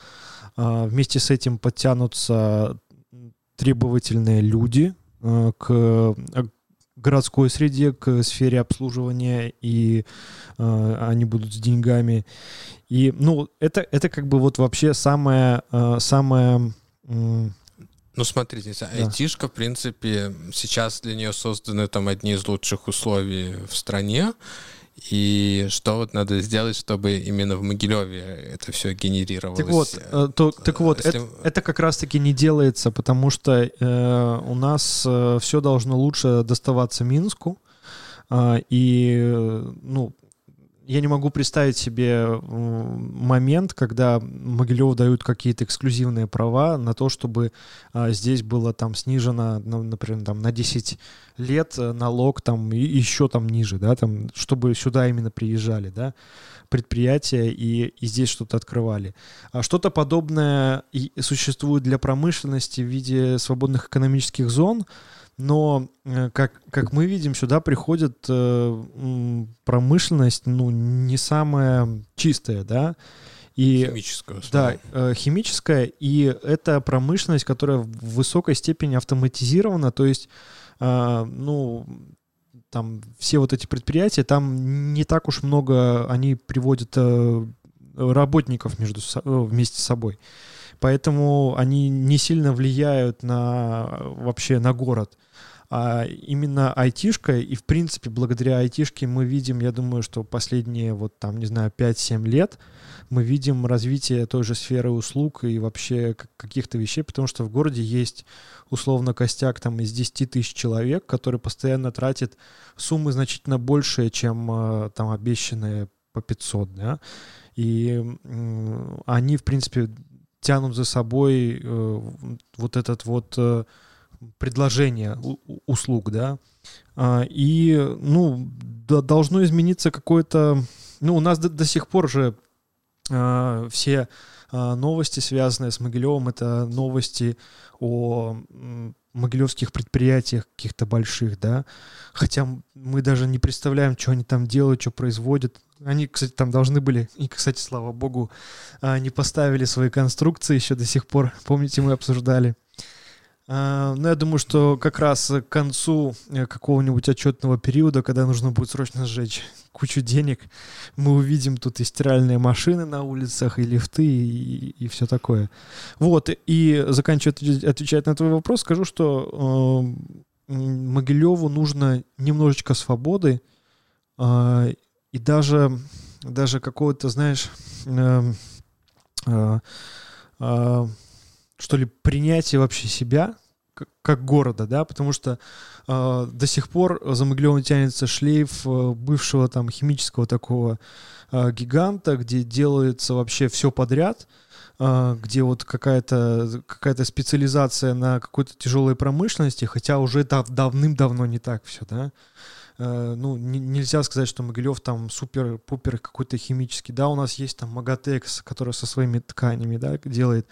А, вместе с этим подтянутся требовательные люди а, к а, городской среде, к сфере обслуживания, и э, они будут с деньгами. И, ну, это, это как бы вот вообще самое... Э, самое э, ну, смотрите, да. айтишка, в принципе, сейчас для нее созданы там одни из лучших условий в стране, и что вот надо сделать, чтобы именно в Могилеве это все генерировалось? Так вот, э, то, так вот Если... это, это как раз-таки не делается, потому что э, у нас э, все должно лучше доставаться Минску. Э, и, э, ну, я не могу представить себе момент, когда Могилеву дают какие-то эксклюзивные права на то, чтобы а, здесь было там снижено, ну, например, там на 10 лет э, налог там и еще там ниже, да, там, чтобы сюда именно приезжали, да, предприятия и, и здесь что-то открывали. А что-то подобное существует для промышленности в виде свободных экономических зон, но, э, как, как мы видим, сюда приходит э, промышленность, ну, не самая чистая, да, и, химическая. Да, э, химическая, и это промышленность, которая в высокой степени автоматизирована, то есть, э, ну, там все вот эти предприятия, там не так уж много они приводят э, работников между, э, вместе с собой. Поэтому они не сильно влияют на вообще на город. А именно айтишка, и в принципе благодаря айтишке мы видим, я думаю, что последние вот там, не знаю, 5-7 лет мы видим развитие той же сферы услуг и вообще каких-то вещей, потому что в городе есть условно костяк там из 10 тысяч человек, который постоянно тратит суммы значительно большие, чем э, там обещанные по 500, да, и они, в принципе, тянут за собой э, вот этот вот э, предложение услуг, да, а, и, ну, должно измениться какое-то, ну, у нас до, до сих пор же а, все новости, связанные с Могилевым, это новости о могилевских предприятиях каких-то больших, да, хотя мы даже не представляем, что они там делают, что производят. Они, кстати, там должны были, и, кстати, слава богу, не поставили свои конструкции еще до сих пор. Помните, мы обсуждали. А, ну, я думаю, что как раз к концу э, какого-нибудь отчетного периода, когда нужно будет срочно сжечь кучу денег, мы увидим тут и стиральные машины на улицах, и лифты, и, и все такое. Вот, и заканчивая отвечать на твой вопрос, скажу, что э, Могилеву нужно немножечко свободы, э, и даже, даже какого-то, знаешь, э, э, э, что ли, принятие вообще себя, как, города, да, потому что э, до сих пор за тянется шлейф э, бывшего там химического такого э, гиганта, где делается вообще все подряд, э, где вот какая-то какая специализация на какой-то тяжелой промышленности, хотя уже дав давным-давно не так все, да. Э, ну, нельзя сказать, что Могилев там супер-пупер какой-то химический. Да, у нас есть там Магатекс, который со своими тканями, да, делает,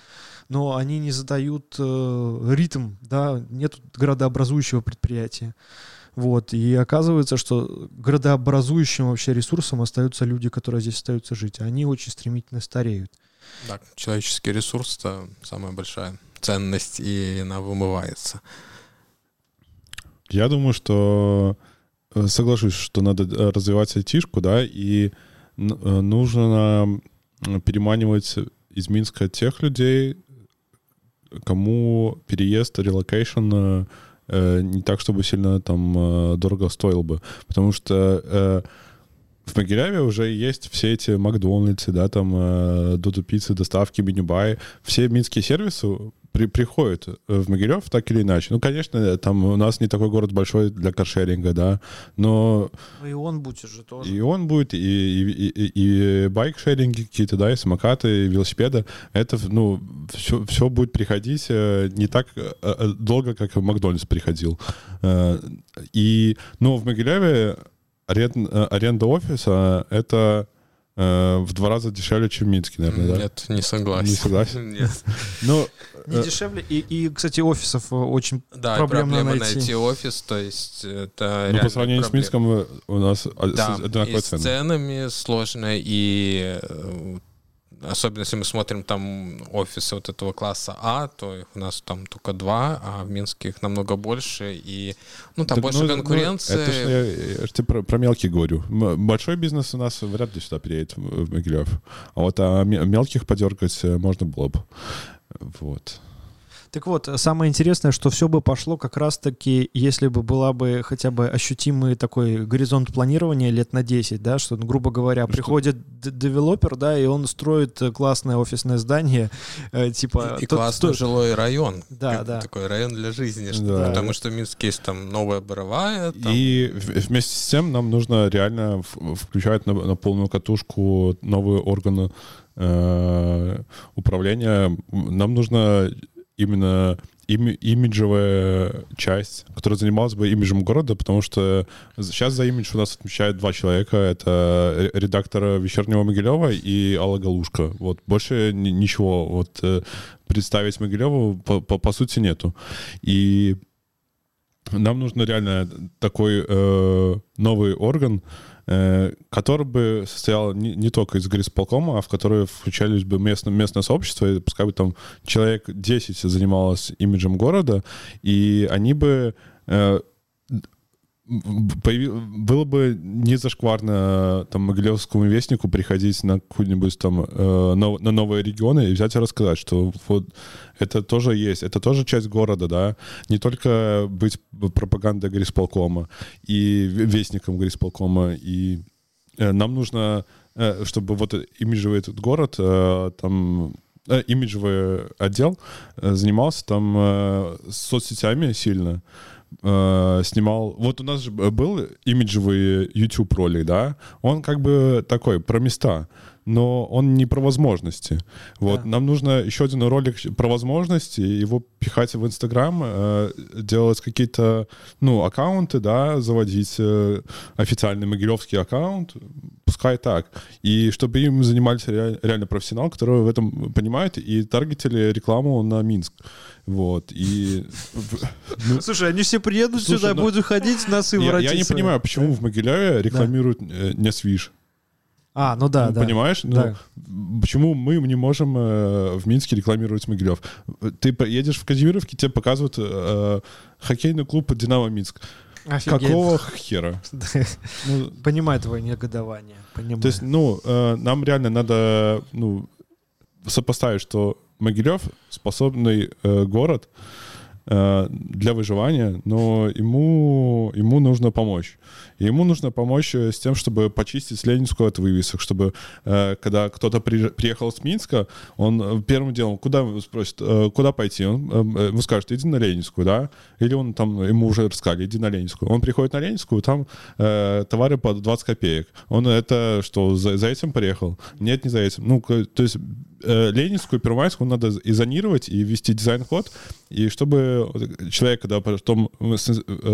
но они не задают э, ритм, да, нет градообразующего предприятия. Вот, и оказывается, что градообразующим вообще ресурсом остаются люди, которые здесь остаются жить. Они очень стремительно стареют. Да, человеческий ресурс — это самая большая ценность, и она вымывается. Я думаю, что соглашусь, что надо э, развивать айтишку, да, и э, нужно переманивать из Минска тех людей, кому переезд, relocation не так, чтобы сильно там дорого стоил бы. Потому что в Могилёве уже есть все эти Макдональдсы, да, там Додо пиццы, доставки, menu.by. Все минские сервисы при, приходят э, в Могилев так или иначе. Ну, конечно, там у нас не такой город большой для каршеринга, да, но... Ну, и он будет же тоже. И он будет, и, и, и, и байк-шеринги какие-то, да, и самокаты, и велосипеды. Это, ну, все, все будет приходить э, не так э, долго, как в Макдональдс приходил. И, но в Могилеве аренда, аренда офиса — это в два раза дешевле, чем Минский, наверное, да? Нет, не согласен. Не согласен? Нет. Ну, не э, дешевле. И, и, кстати, офисов э, очень да, проблемно проблема найти. найти офис, то есть это Ну, по сравнению проблема. с Минском у нас да, одинаковые цены. с ценами сложно, и особенно если мы смотрим там офисы вот этого класса А, то их у нас там только два, а в Минске их намного больше, и ну там так, больше ну, конкуренции. Ну, это ж я, я ж тебе про, про мелкий говорю. Большой бизнес у нас вряд ли сюда приедет в Могилев. А вот а мелких подергать э, можно было бы. Вот. Так вот, самое интересное, что все бы пошло как раз-таки, если бы была бы хотя бы ощутимый такой горизонт планирования лет на 10, да, что, ну, грубо говоря, что? приходит девелопер, да, и он строит классное офисное здание, э, типа... И, и классный то, жилой район. Да, да. Такой район для жизни, что, да. потому что в Минске есть там новая Боровая. Там... И вместе с тем нам нужно реально включать на, на полную катушку новые органы э, управления. Нам нужно именно им, имиджевая часть, которая занималась бы имиджем города, потому что сейчас за имидж у нас отмечают два человека. Это редактор «Вечернего Могилева» и Алла Галушка. Вот. Больше ничего вот э, представить Могилеву по, по, по сути нету. И нам нужно реально такой э, новый орган, который бы состоял не, не только из горисполкома, а в который включались бы местное, местное сообщество, и пускай бы там человек 10 занималось имиджем города, и они бы э, было бы не зашкварно там Могилевскому вестнику приходить на какую-нибудь там э, на новые регионы и взять и рассказать, что вот это тоже есть, это тоже часть города, да, не только быть пропагандой горисполкома и вестником горисполкома, и э, нам нужно, э, чтобы вот имиджевый этот город э, там э, имиджевый отдел э, занимался там э, соцсетями сильно, э, снимал... Вот у нас же был имиджевый YouTube ролик, да? Он как бы такой, про места но он не про возможности. Вот, да. нам нужно еще один ролик про возможности, его пихать в Инстаграм, э, делать какие-то, ну, аккаунты, да, заводить э, официальный могилевский аккаунт, пускай так. И чтобы им занимались реаль, реально профессионал, который в этом понимает, и таргетили рекламу на Минск. Вот, и... Ну, Слушай, они все приедут слушай, сюда, ну, будут ходить, нас и я, я не понимаю, почему в Могилеве рекламируют да. Э, не свиш. А, ну да, ну, да. Понимаешь? Да. Ну, почему мы не можем э, в Минске рекламировать Могилев? Ты едешь в Казимировке, тебе показывают э, хоккейный клуб «Динамо Минск». Офигеть. Какого хера? ну, Понимаю твое негодование. Понимаю. То есть, ну, э, нам реально надо ну, сопоставить, что Могилев способный э, город, э, для выживания, но ему, ему нужно помочь. Ему нужно помочь э, с тем, чтобы почистить Ленинскую от вывесок, чтобы э, когда кто-то при, приехал с Минска, он э, первым делом, куда спросит, э, куда пойти? Он э, ему скажет, иди на Ленинскую, да? Или он там, ему уже рассказали, иди на Ленинскую. Он приходит на Ленинскую, там э, товары по 20 копеек. Он это что, за, за этим приехал? Нет, не за этим. Ну, то есть э, Ленинскую, Первомайскую надо зонировать и ввести дизайн-код, и чтобы человек, когда потом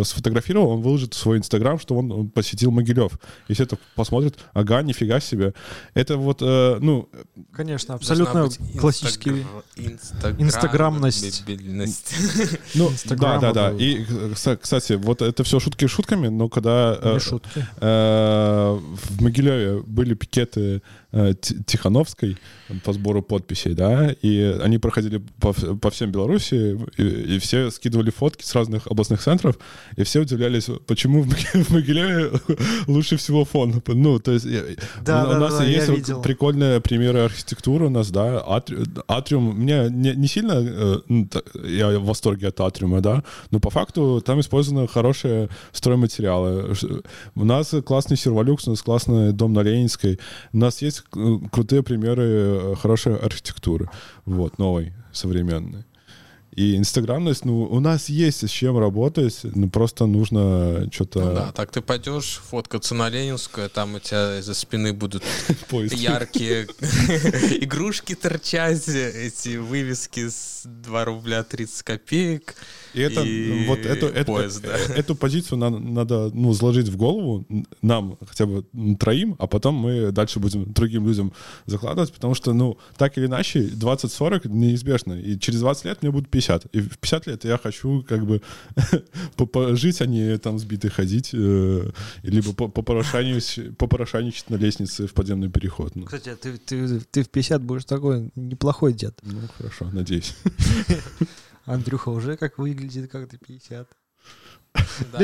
сфотографировал, он выложит в свой Инстаграм, что он посетил Могилев. И все это посмотрят, ага, нифига себе. Это вот, э, ну... Конечно, абсолютно классический инстаграмность. Ну, да, да, да. И, кстати, вот это все шутки шутками, но когда... Э, шутки. Э, в Могилеве были пикеты Э, Тихановской по сбору подписей, да, и они проходили по, по всем Беларуси, и, и все скидывали фотки с разных областных центров, и все удивлялись, почему в Могилеве лучше всего фон. Ну, то есть да, у, да, у нас да, есть вот прикольные примеры архитектуры у нас, да, атри, атриум, мне не, не сильно, э, я в восторге от атриума, да, но по факту там использованы хорошие стройматериалы. У нас классный серволюкс, у нас классный дом на Ленинской, у нас есть есть крутые примеры э, хорошей архитектуры, вот, новой, современной. И инстаграмность, ну, у нас есть с чем работать, ну, просто нужно что-то... Ну да, так ты пойдешь фоткаться на Ленинскую, там у тебя из-за спины будут яркие игрушки торчать, эти вывески с 2 рубля 30 копеек. И это и вот эту, эту, поезд, да. эту позицию надо, надо ну, сложить в голову нам хотя бы троим, а потом мы дальше будем другим людям закладывать, потому что, ну, так или иначе, 20-40 неизбежно. И через 20 лет мне будет 50. И в 50 лет я хочу как бы жить, а не там сбитый ходить, э, либо попорошайничать на лестнице в подземный переход. Ну. Кстати, а ты, ты, ты в 50 будешь такой неплохой дед. Ну, хорошо, надеюсь. Андрюха уже как выглядит, как ты 50. Да,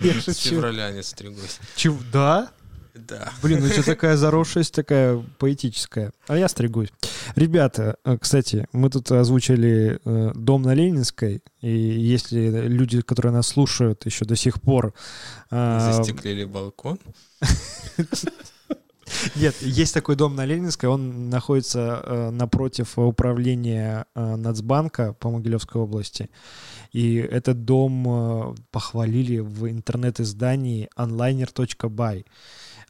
уже с февраля не стригусь. Чего? Да? Да. Блин, ну что такая заросшесть такая поэтическая. А я стригусь. Ребята, э, кстати, мы тут озвучили э, дом на Ленинской, и если люди, которые нас слушают еще до сих пор... Э, Застеклили балкон? Нет, есть такой дом на Ленинской, он находится э, напротив управления э, Нацбанка по Могилевской области. И этот дом э, похвалили в интернет-издании onliner.by.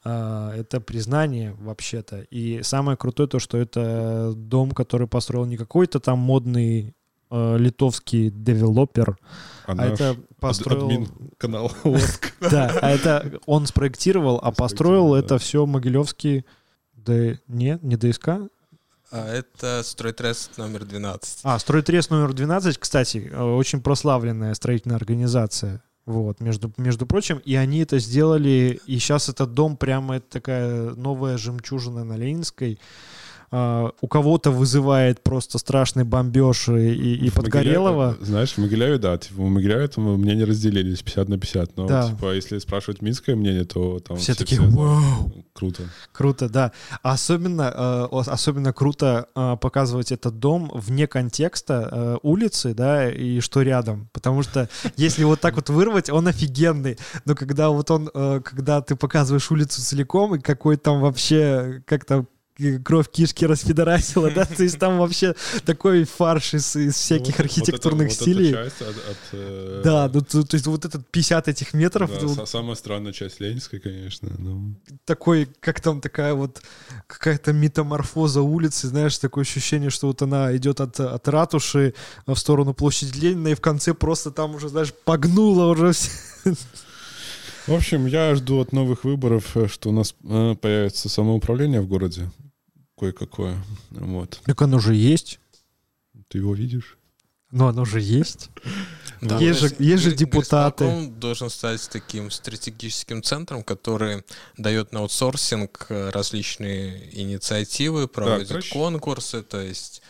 Э, это признание вообще-то. И самое крутое то, что это дом, который построил не какой-то там модный литовский девелопер, а, а это построил... Админ канала Да, а это он спроектировал, а построил это все Могилевский... Да, нет, не ДСК, а это Стройтрест номер 12. А, Стройтрест номер 12, кстати, э, очень прославленная строительная организация. Вот, между, между прочим, и они это сделали, и сейчас этот дом прямо это такая новая жемчужина на Ленинской. Uh, у кого-то вызывает просто страшный бомбеж и, и Подгорелого. Могиляве, знаешь, в Могиляве, да, типа, в Могиляве там мнения разделились 50 на 50, но, да. типа, если спрашивать минское мнение, то там все, все такие, вау! Круто. Круто, да. Особенно, uh, особенно круто uh, показывать этот дом вне контекста улицы, да, и что рядом, потому что если вот так вот вырвать, он офигенный, но когда вот он, когда ты показываешь улицу целиком, и какой там вообще, как там кровь кишки расфедорасила, да, то есть там вообще такой фарш из, из всяких архитектурных стилей. Э, да, ну, то, то есть вот этот 50 этих метров. Да, самая странная часть Ленинской, конечно. Ну. Такой, как там такая вот какая-то метаморфоза улицы, знаешь, такое ощущение, что вот она идет от, от ратуши в сторону площади Ленина, и в конце просто там уже, знаешь, погнула уже все. В общем, я жду от новых выборов, э, что у нас э, появится самоуправление в городе кое-какое. Вот. Так оно же есть. Ты его видишь? Ну, оно же есть. Да. Есть, же, есть же депутаты. Он должен стать таким стратегическим центром, который дает на аутсорсинг э, различные инициативы, проводит да, конкурсы, то есть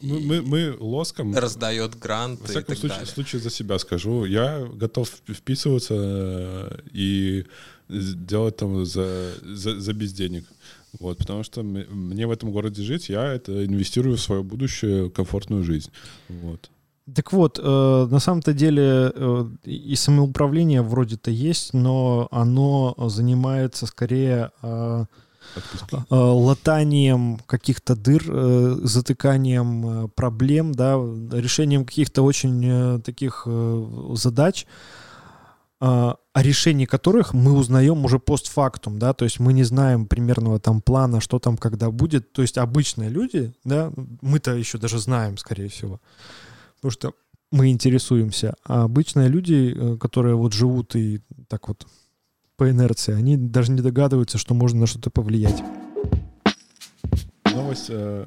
мы, мы, мы лоском... Раздает гранты Во всяком и так случае, далее. случае за себя скажу. Я готов вписываться э, и делать там за, за, за без денег. Вот, потому что мне в этом городе жить, я это инвестирую в свое будущее, комфортную жизнь. Вот. Так вот, э, на самом-то деле э, и самоуправление вроде-то есть, но оно занимается скорее э, Отпуски. э, латанием каких-то дыр, э, затыканием э, проблем, да, решением каких-то очень э, таких задач, э, о решении которых мы узнаем уже постфактум, да, то есть мы не знаем примерного там плана, что там когда будет, то есть обычные люди, да, мы-то еще даже знаем, скорее всего, потому что мы интересуемся, а обычные люди, э, которые вот живут и так вот по инерции, они даже не догадываются, что можно на что-то повлиять. Новость э,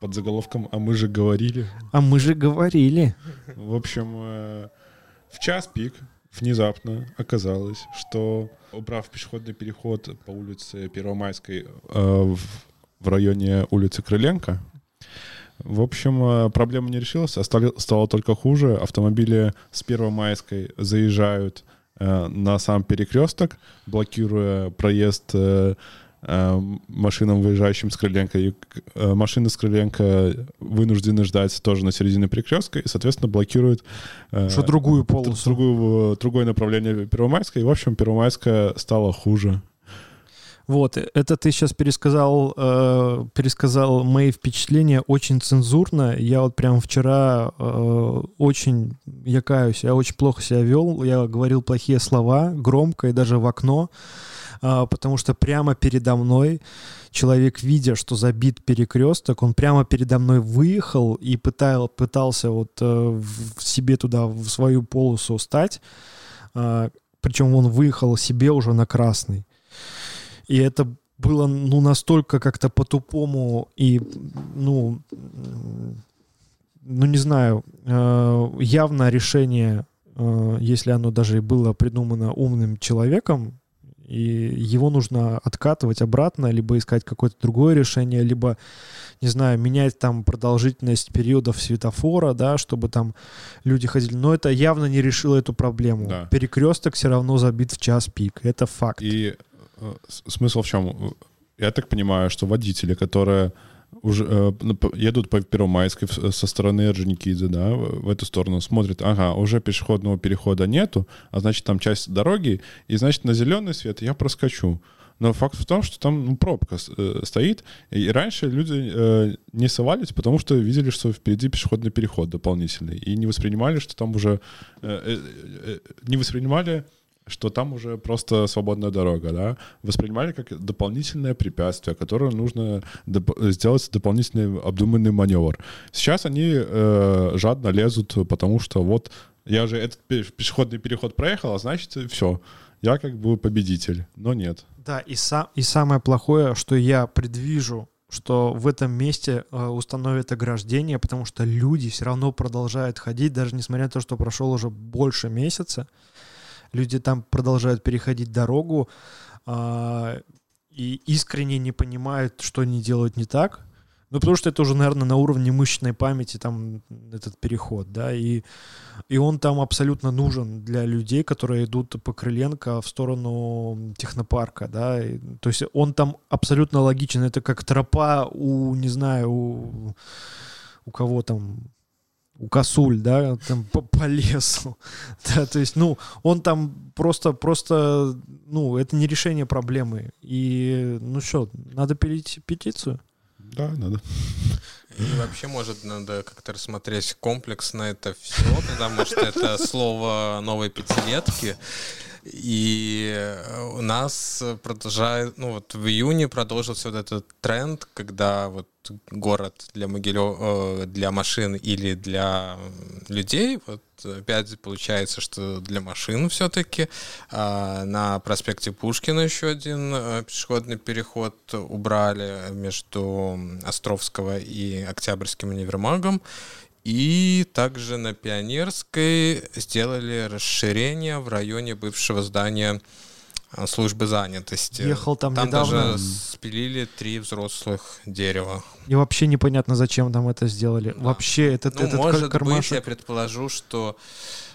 под заголовком «А мы же говорили». А мы же говорили. В общем, э, в час пик внезапно оказалось, что убрав пешеходный переход по улице Первомайской э, в, в районе улицы Крыленко, в общем, э, проблема не решилась, а стали, стало только хуже. Автомобили с Первомайской заезжают э, на сам перекресток, блокируя проезд э, машинам, выезжающим с Крыленко. И э, машины с Крыленко вынуждены ждать тоже на середине перекрестка и, соответственно, блокируют э, Что другую полосу. другую, другое направление Первомайской. И, в общем, Первомайская стала хуже. Вот, э, это ты сейчас пересказал, э, пересказал мои впечатления очень цензурно. Я вот прям вчера э, очень, я каюсь, я очень плохо себя вел. Я говорил плохие слова громко и даже в окно, потому что прямо передо мной человек, видя, что забит перекресток, он прямо передо мной выехал и пытал, пытался вот э, в себе туда, в свою полосу стать. А, причем он выехал себе уже на красный. И это было, ну, настолько как-то по-тупому и, ну, ну, не знаю, э, явно решение, э, если оно даже и было придумано умным человеком, и его нужно откатывать обратно, либо искать какое-то другое решение, либо, не знаю, менять там продолжительность периодов светофора, да, чтобы там люди ходили. Но это явно не решило эту проблему. Да. Перекресток все равно забит в час пик. Это факт. И э, смысл в чем? Я так понимаю, что водители, которые уже э, ну, едут по Первомайской со стороны Орджоникидзе, да, в эту сторону, смотрят, ага, уже пешеходного перехода нету, а значит, там часть дороги, и значит, на зеленый свет я проскочу. Но факт в том, что там ну, пробка э, стоит, и раньше люди э, не совались, потому что видели, что впереди пешеходный переход дополнительный, и не воспринимали, что там уже... э, э, э, не воспринимали что там уже просто свободная дорога, да, воспринимали как дополнительное препятствие, которое нужно доп- сделать дополнительный обдуманный маневр. Сейчас они э, жадно лезут, потому что вот я уже этот пе- пешеходный переход проехал, а значит все, я как бы победитель, но нет. Да, и, сам, и самое плохое, что я предвижу, что в этом месте э, установят ограждение, потому что люди все равно продолжают ходить, даже несмотря на то, что прошел уже больше месяца. Люди там продолжают переходить дорогу а, и искренне не понимают, что они делают не так. Ну, потому что это уже, наверное, на уровне мышечной памяти там этот переход, да, и, и он там абсолютно нужен для людей, которые идут по Крыленко в сторону технопарка, да, и, то есть он там абсолютно логичен, это как тропа у, не знаю, у, у кого там, у косуль, да, там по, по лесу, да, то есть, ну, он там просто, просто, ну, это не решение проблемы, и, ну что, надо пилить петицию? Да, надо. И вообще, может, надо как-то рассмотреть комплексно это все, потому что это слово новой пятилетки. И у нас продолжает, ну вот в июне продолжился вот этот тренд, когда вот город для Могилё, для машин или для людей, вот опять получается, что для машин все-таки на проспекте Пушкина еще один э, пешеходный переход убрали между Островского и Октябрьским универмагом. И также на Пионерской сделали расширение в районе бывшего здания а, службы занятости. Ехал там Там недавно. даже спилили три взрослых дерева. И вообще непонятно, зачем там это сделали. Да. Вообще, этот, Ну, этот может быть, кармашек... я предположу, что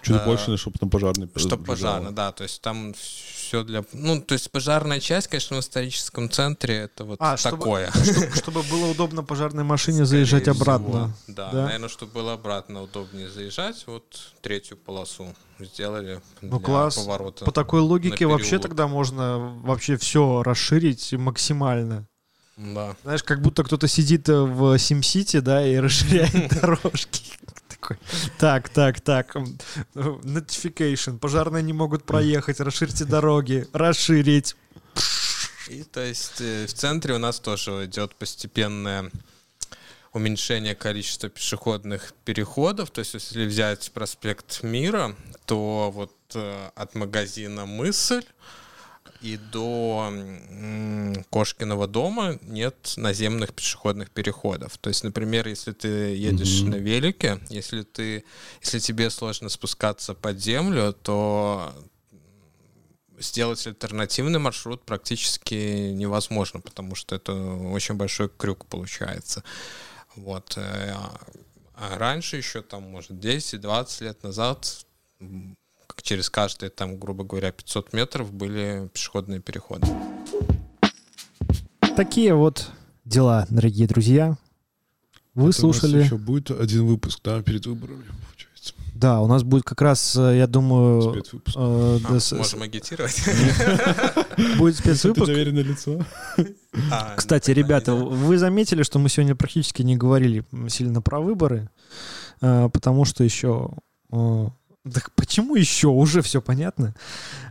Чуть А, больше, чтобы на пожарный Что побежало. пожарно, да, то есть там все для... Ну, то есть пожарная часть, конечно, в историческом центре это вот А, чтобы- такое. Чтоб- Чтобы было удобно пожарной машине Скорее заезжать всего, обратно. Да, Да? наверное, чтобы было обратно удобнее заезжать, вот третью полосу сделали Ну, для класс. поворота. По такой логике вообще тогда можно вообще все расширить максимально. Да. Знаешь, как будто кто-то сидит э, в SimCity, да, и расширяет дорожки. Такой, Так, так, так. Notification. Пожарные не могут проехать. Расширьте дороги. Расширить. И то есть э, в центре у нас тоже идет постепенное уменьшение количества пешеходных переходов. То есть если взять проспект Мира, то вот э, от магазина «Мысль» и до Кошкиного дома нет наземных пешеходных переходов. То есть, например, если ты едешь Мгм. на велике, если ты, если тебе сложно спускаться под землю, то сделать альтернативный маршрут практически невозможно, потому что это очень большой крюк получается. Вот. э, а- раньше еще, там, может, 10-20 лет назад, как через каждые, там, грубо говоря, 500 метров были пешеходные переходы. Такие вот дела, дорогие друзья. Вы Это у нас слушали... еще будет один выпуск, да, перед выборами, получается. Да, у нас будет как раз, э, я думаю... Спецвыпуск. э, А, да, с- можем агитировать. Будет Это спецвыпуск. доверенное лицо. А, Кстати, ну, ребята, вы заметили, что мы сегодня практически не говорили сильно про выборы, э, потому что еще... Так почему еще? Уже все понятно.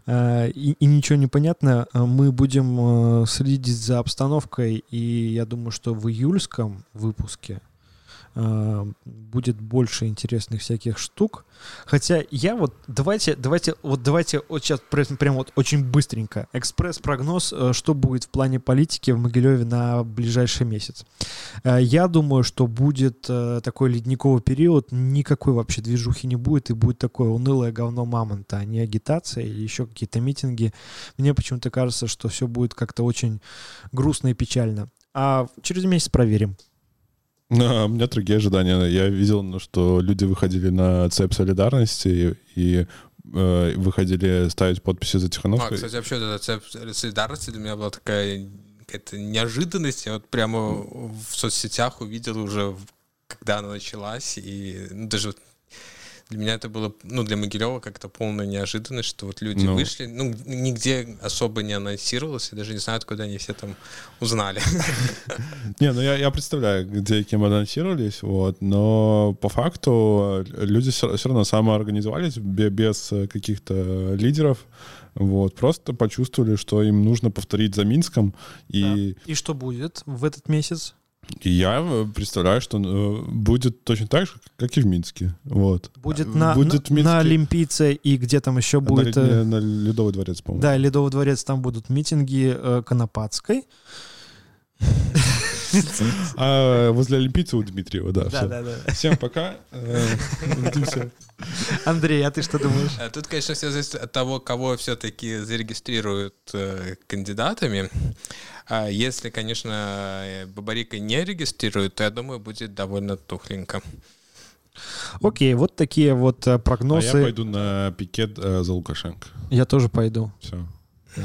Э, И, и ничего не понятно. Мы будем э, следить за обстановкой, и я думаю, что в июльском выпуске будет больше интересных всяких штук. Хотя я вот давайте, давайте, вот давайте вот сейчас прям, прям вот очень быстренько экспресс-прогноз, э, что будет в плане политики в Могилеве на ближайший месяц. Э, Я думаю, что будет э, такой ледниковый период, никакой вообще движухи не будет, и будет такое унылое говно мамонта, а не агитация или еще какие-то митинги. Мне почему-то кажется, что все будет как-то очень грустно и печально. А через месяц проверим. Ну, у меня другие ожидания. Я видел, ну, что люди выходили на цепь солидарности и, и, э, выходили ставить подписи за А, Тихановской. кстати, вообще эта цепь солидарности для меня была такая какая-то неожиданность. Я вот прямо в соцсетях увидел уже, когда она началась, и ну, даже вот для меня это было, ну, для Могилева как-то полная неожиданность, что вот люди Ну. вышли, ну, нигде особо не анонсировалось, и даже не знаю, откуда они все там узнали. Не, ну я, я представляю, где и кем анонсировались, вот, но по факту э, люди все, равно самоорганизовались бе- без каких-то лидеров, вот, просто почувствовали, что им нужно повторить за Минском, и, И что будет в этот месяц? И я э, представляю, что э, будет точно так же, как и в Минске, вот. Будет Э, на, будет на, на Минске- Олимпийце и где там еще будет... на, на Ледовый дворец, по-моему. Да, Ледовый дворец, там будут митинги э, Конопатской. А возле Олимпийца у Дмитриева, да. всё. да. Всем пока. увидимся. Андрей, а ты что думаешь? Тут, конечно, все зависит от того, кого все-таки зарегистрируют кандидатами. А Если, конечно, Бабарика не регистрируют, то, я думаю, будет довольно тухленько. Окей, вот такие вот э, А я прогнозы. пойду на пикет э, за Лукашенко. Я тоже пойду. Все.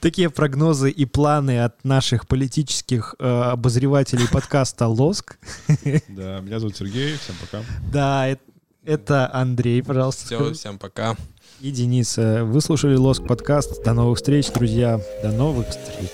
Такие прогнозы и планы от наших политических э, обозревателей подкаста «Лоск». Да, меня зовут Сергей. Всем пока. Да, это Андрей, пожалуйста. Все, всем пока. И Денис. Э, Вы слушали «Лоск» подкаст. До новых встреч, друзья. До новых встреч.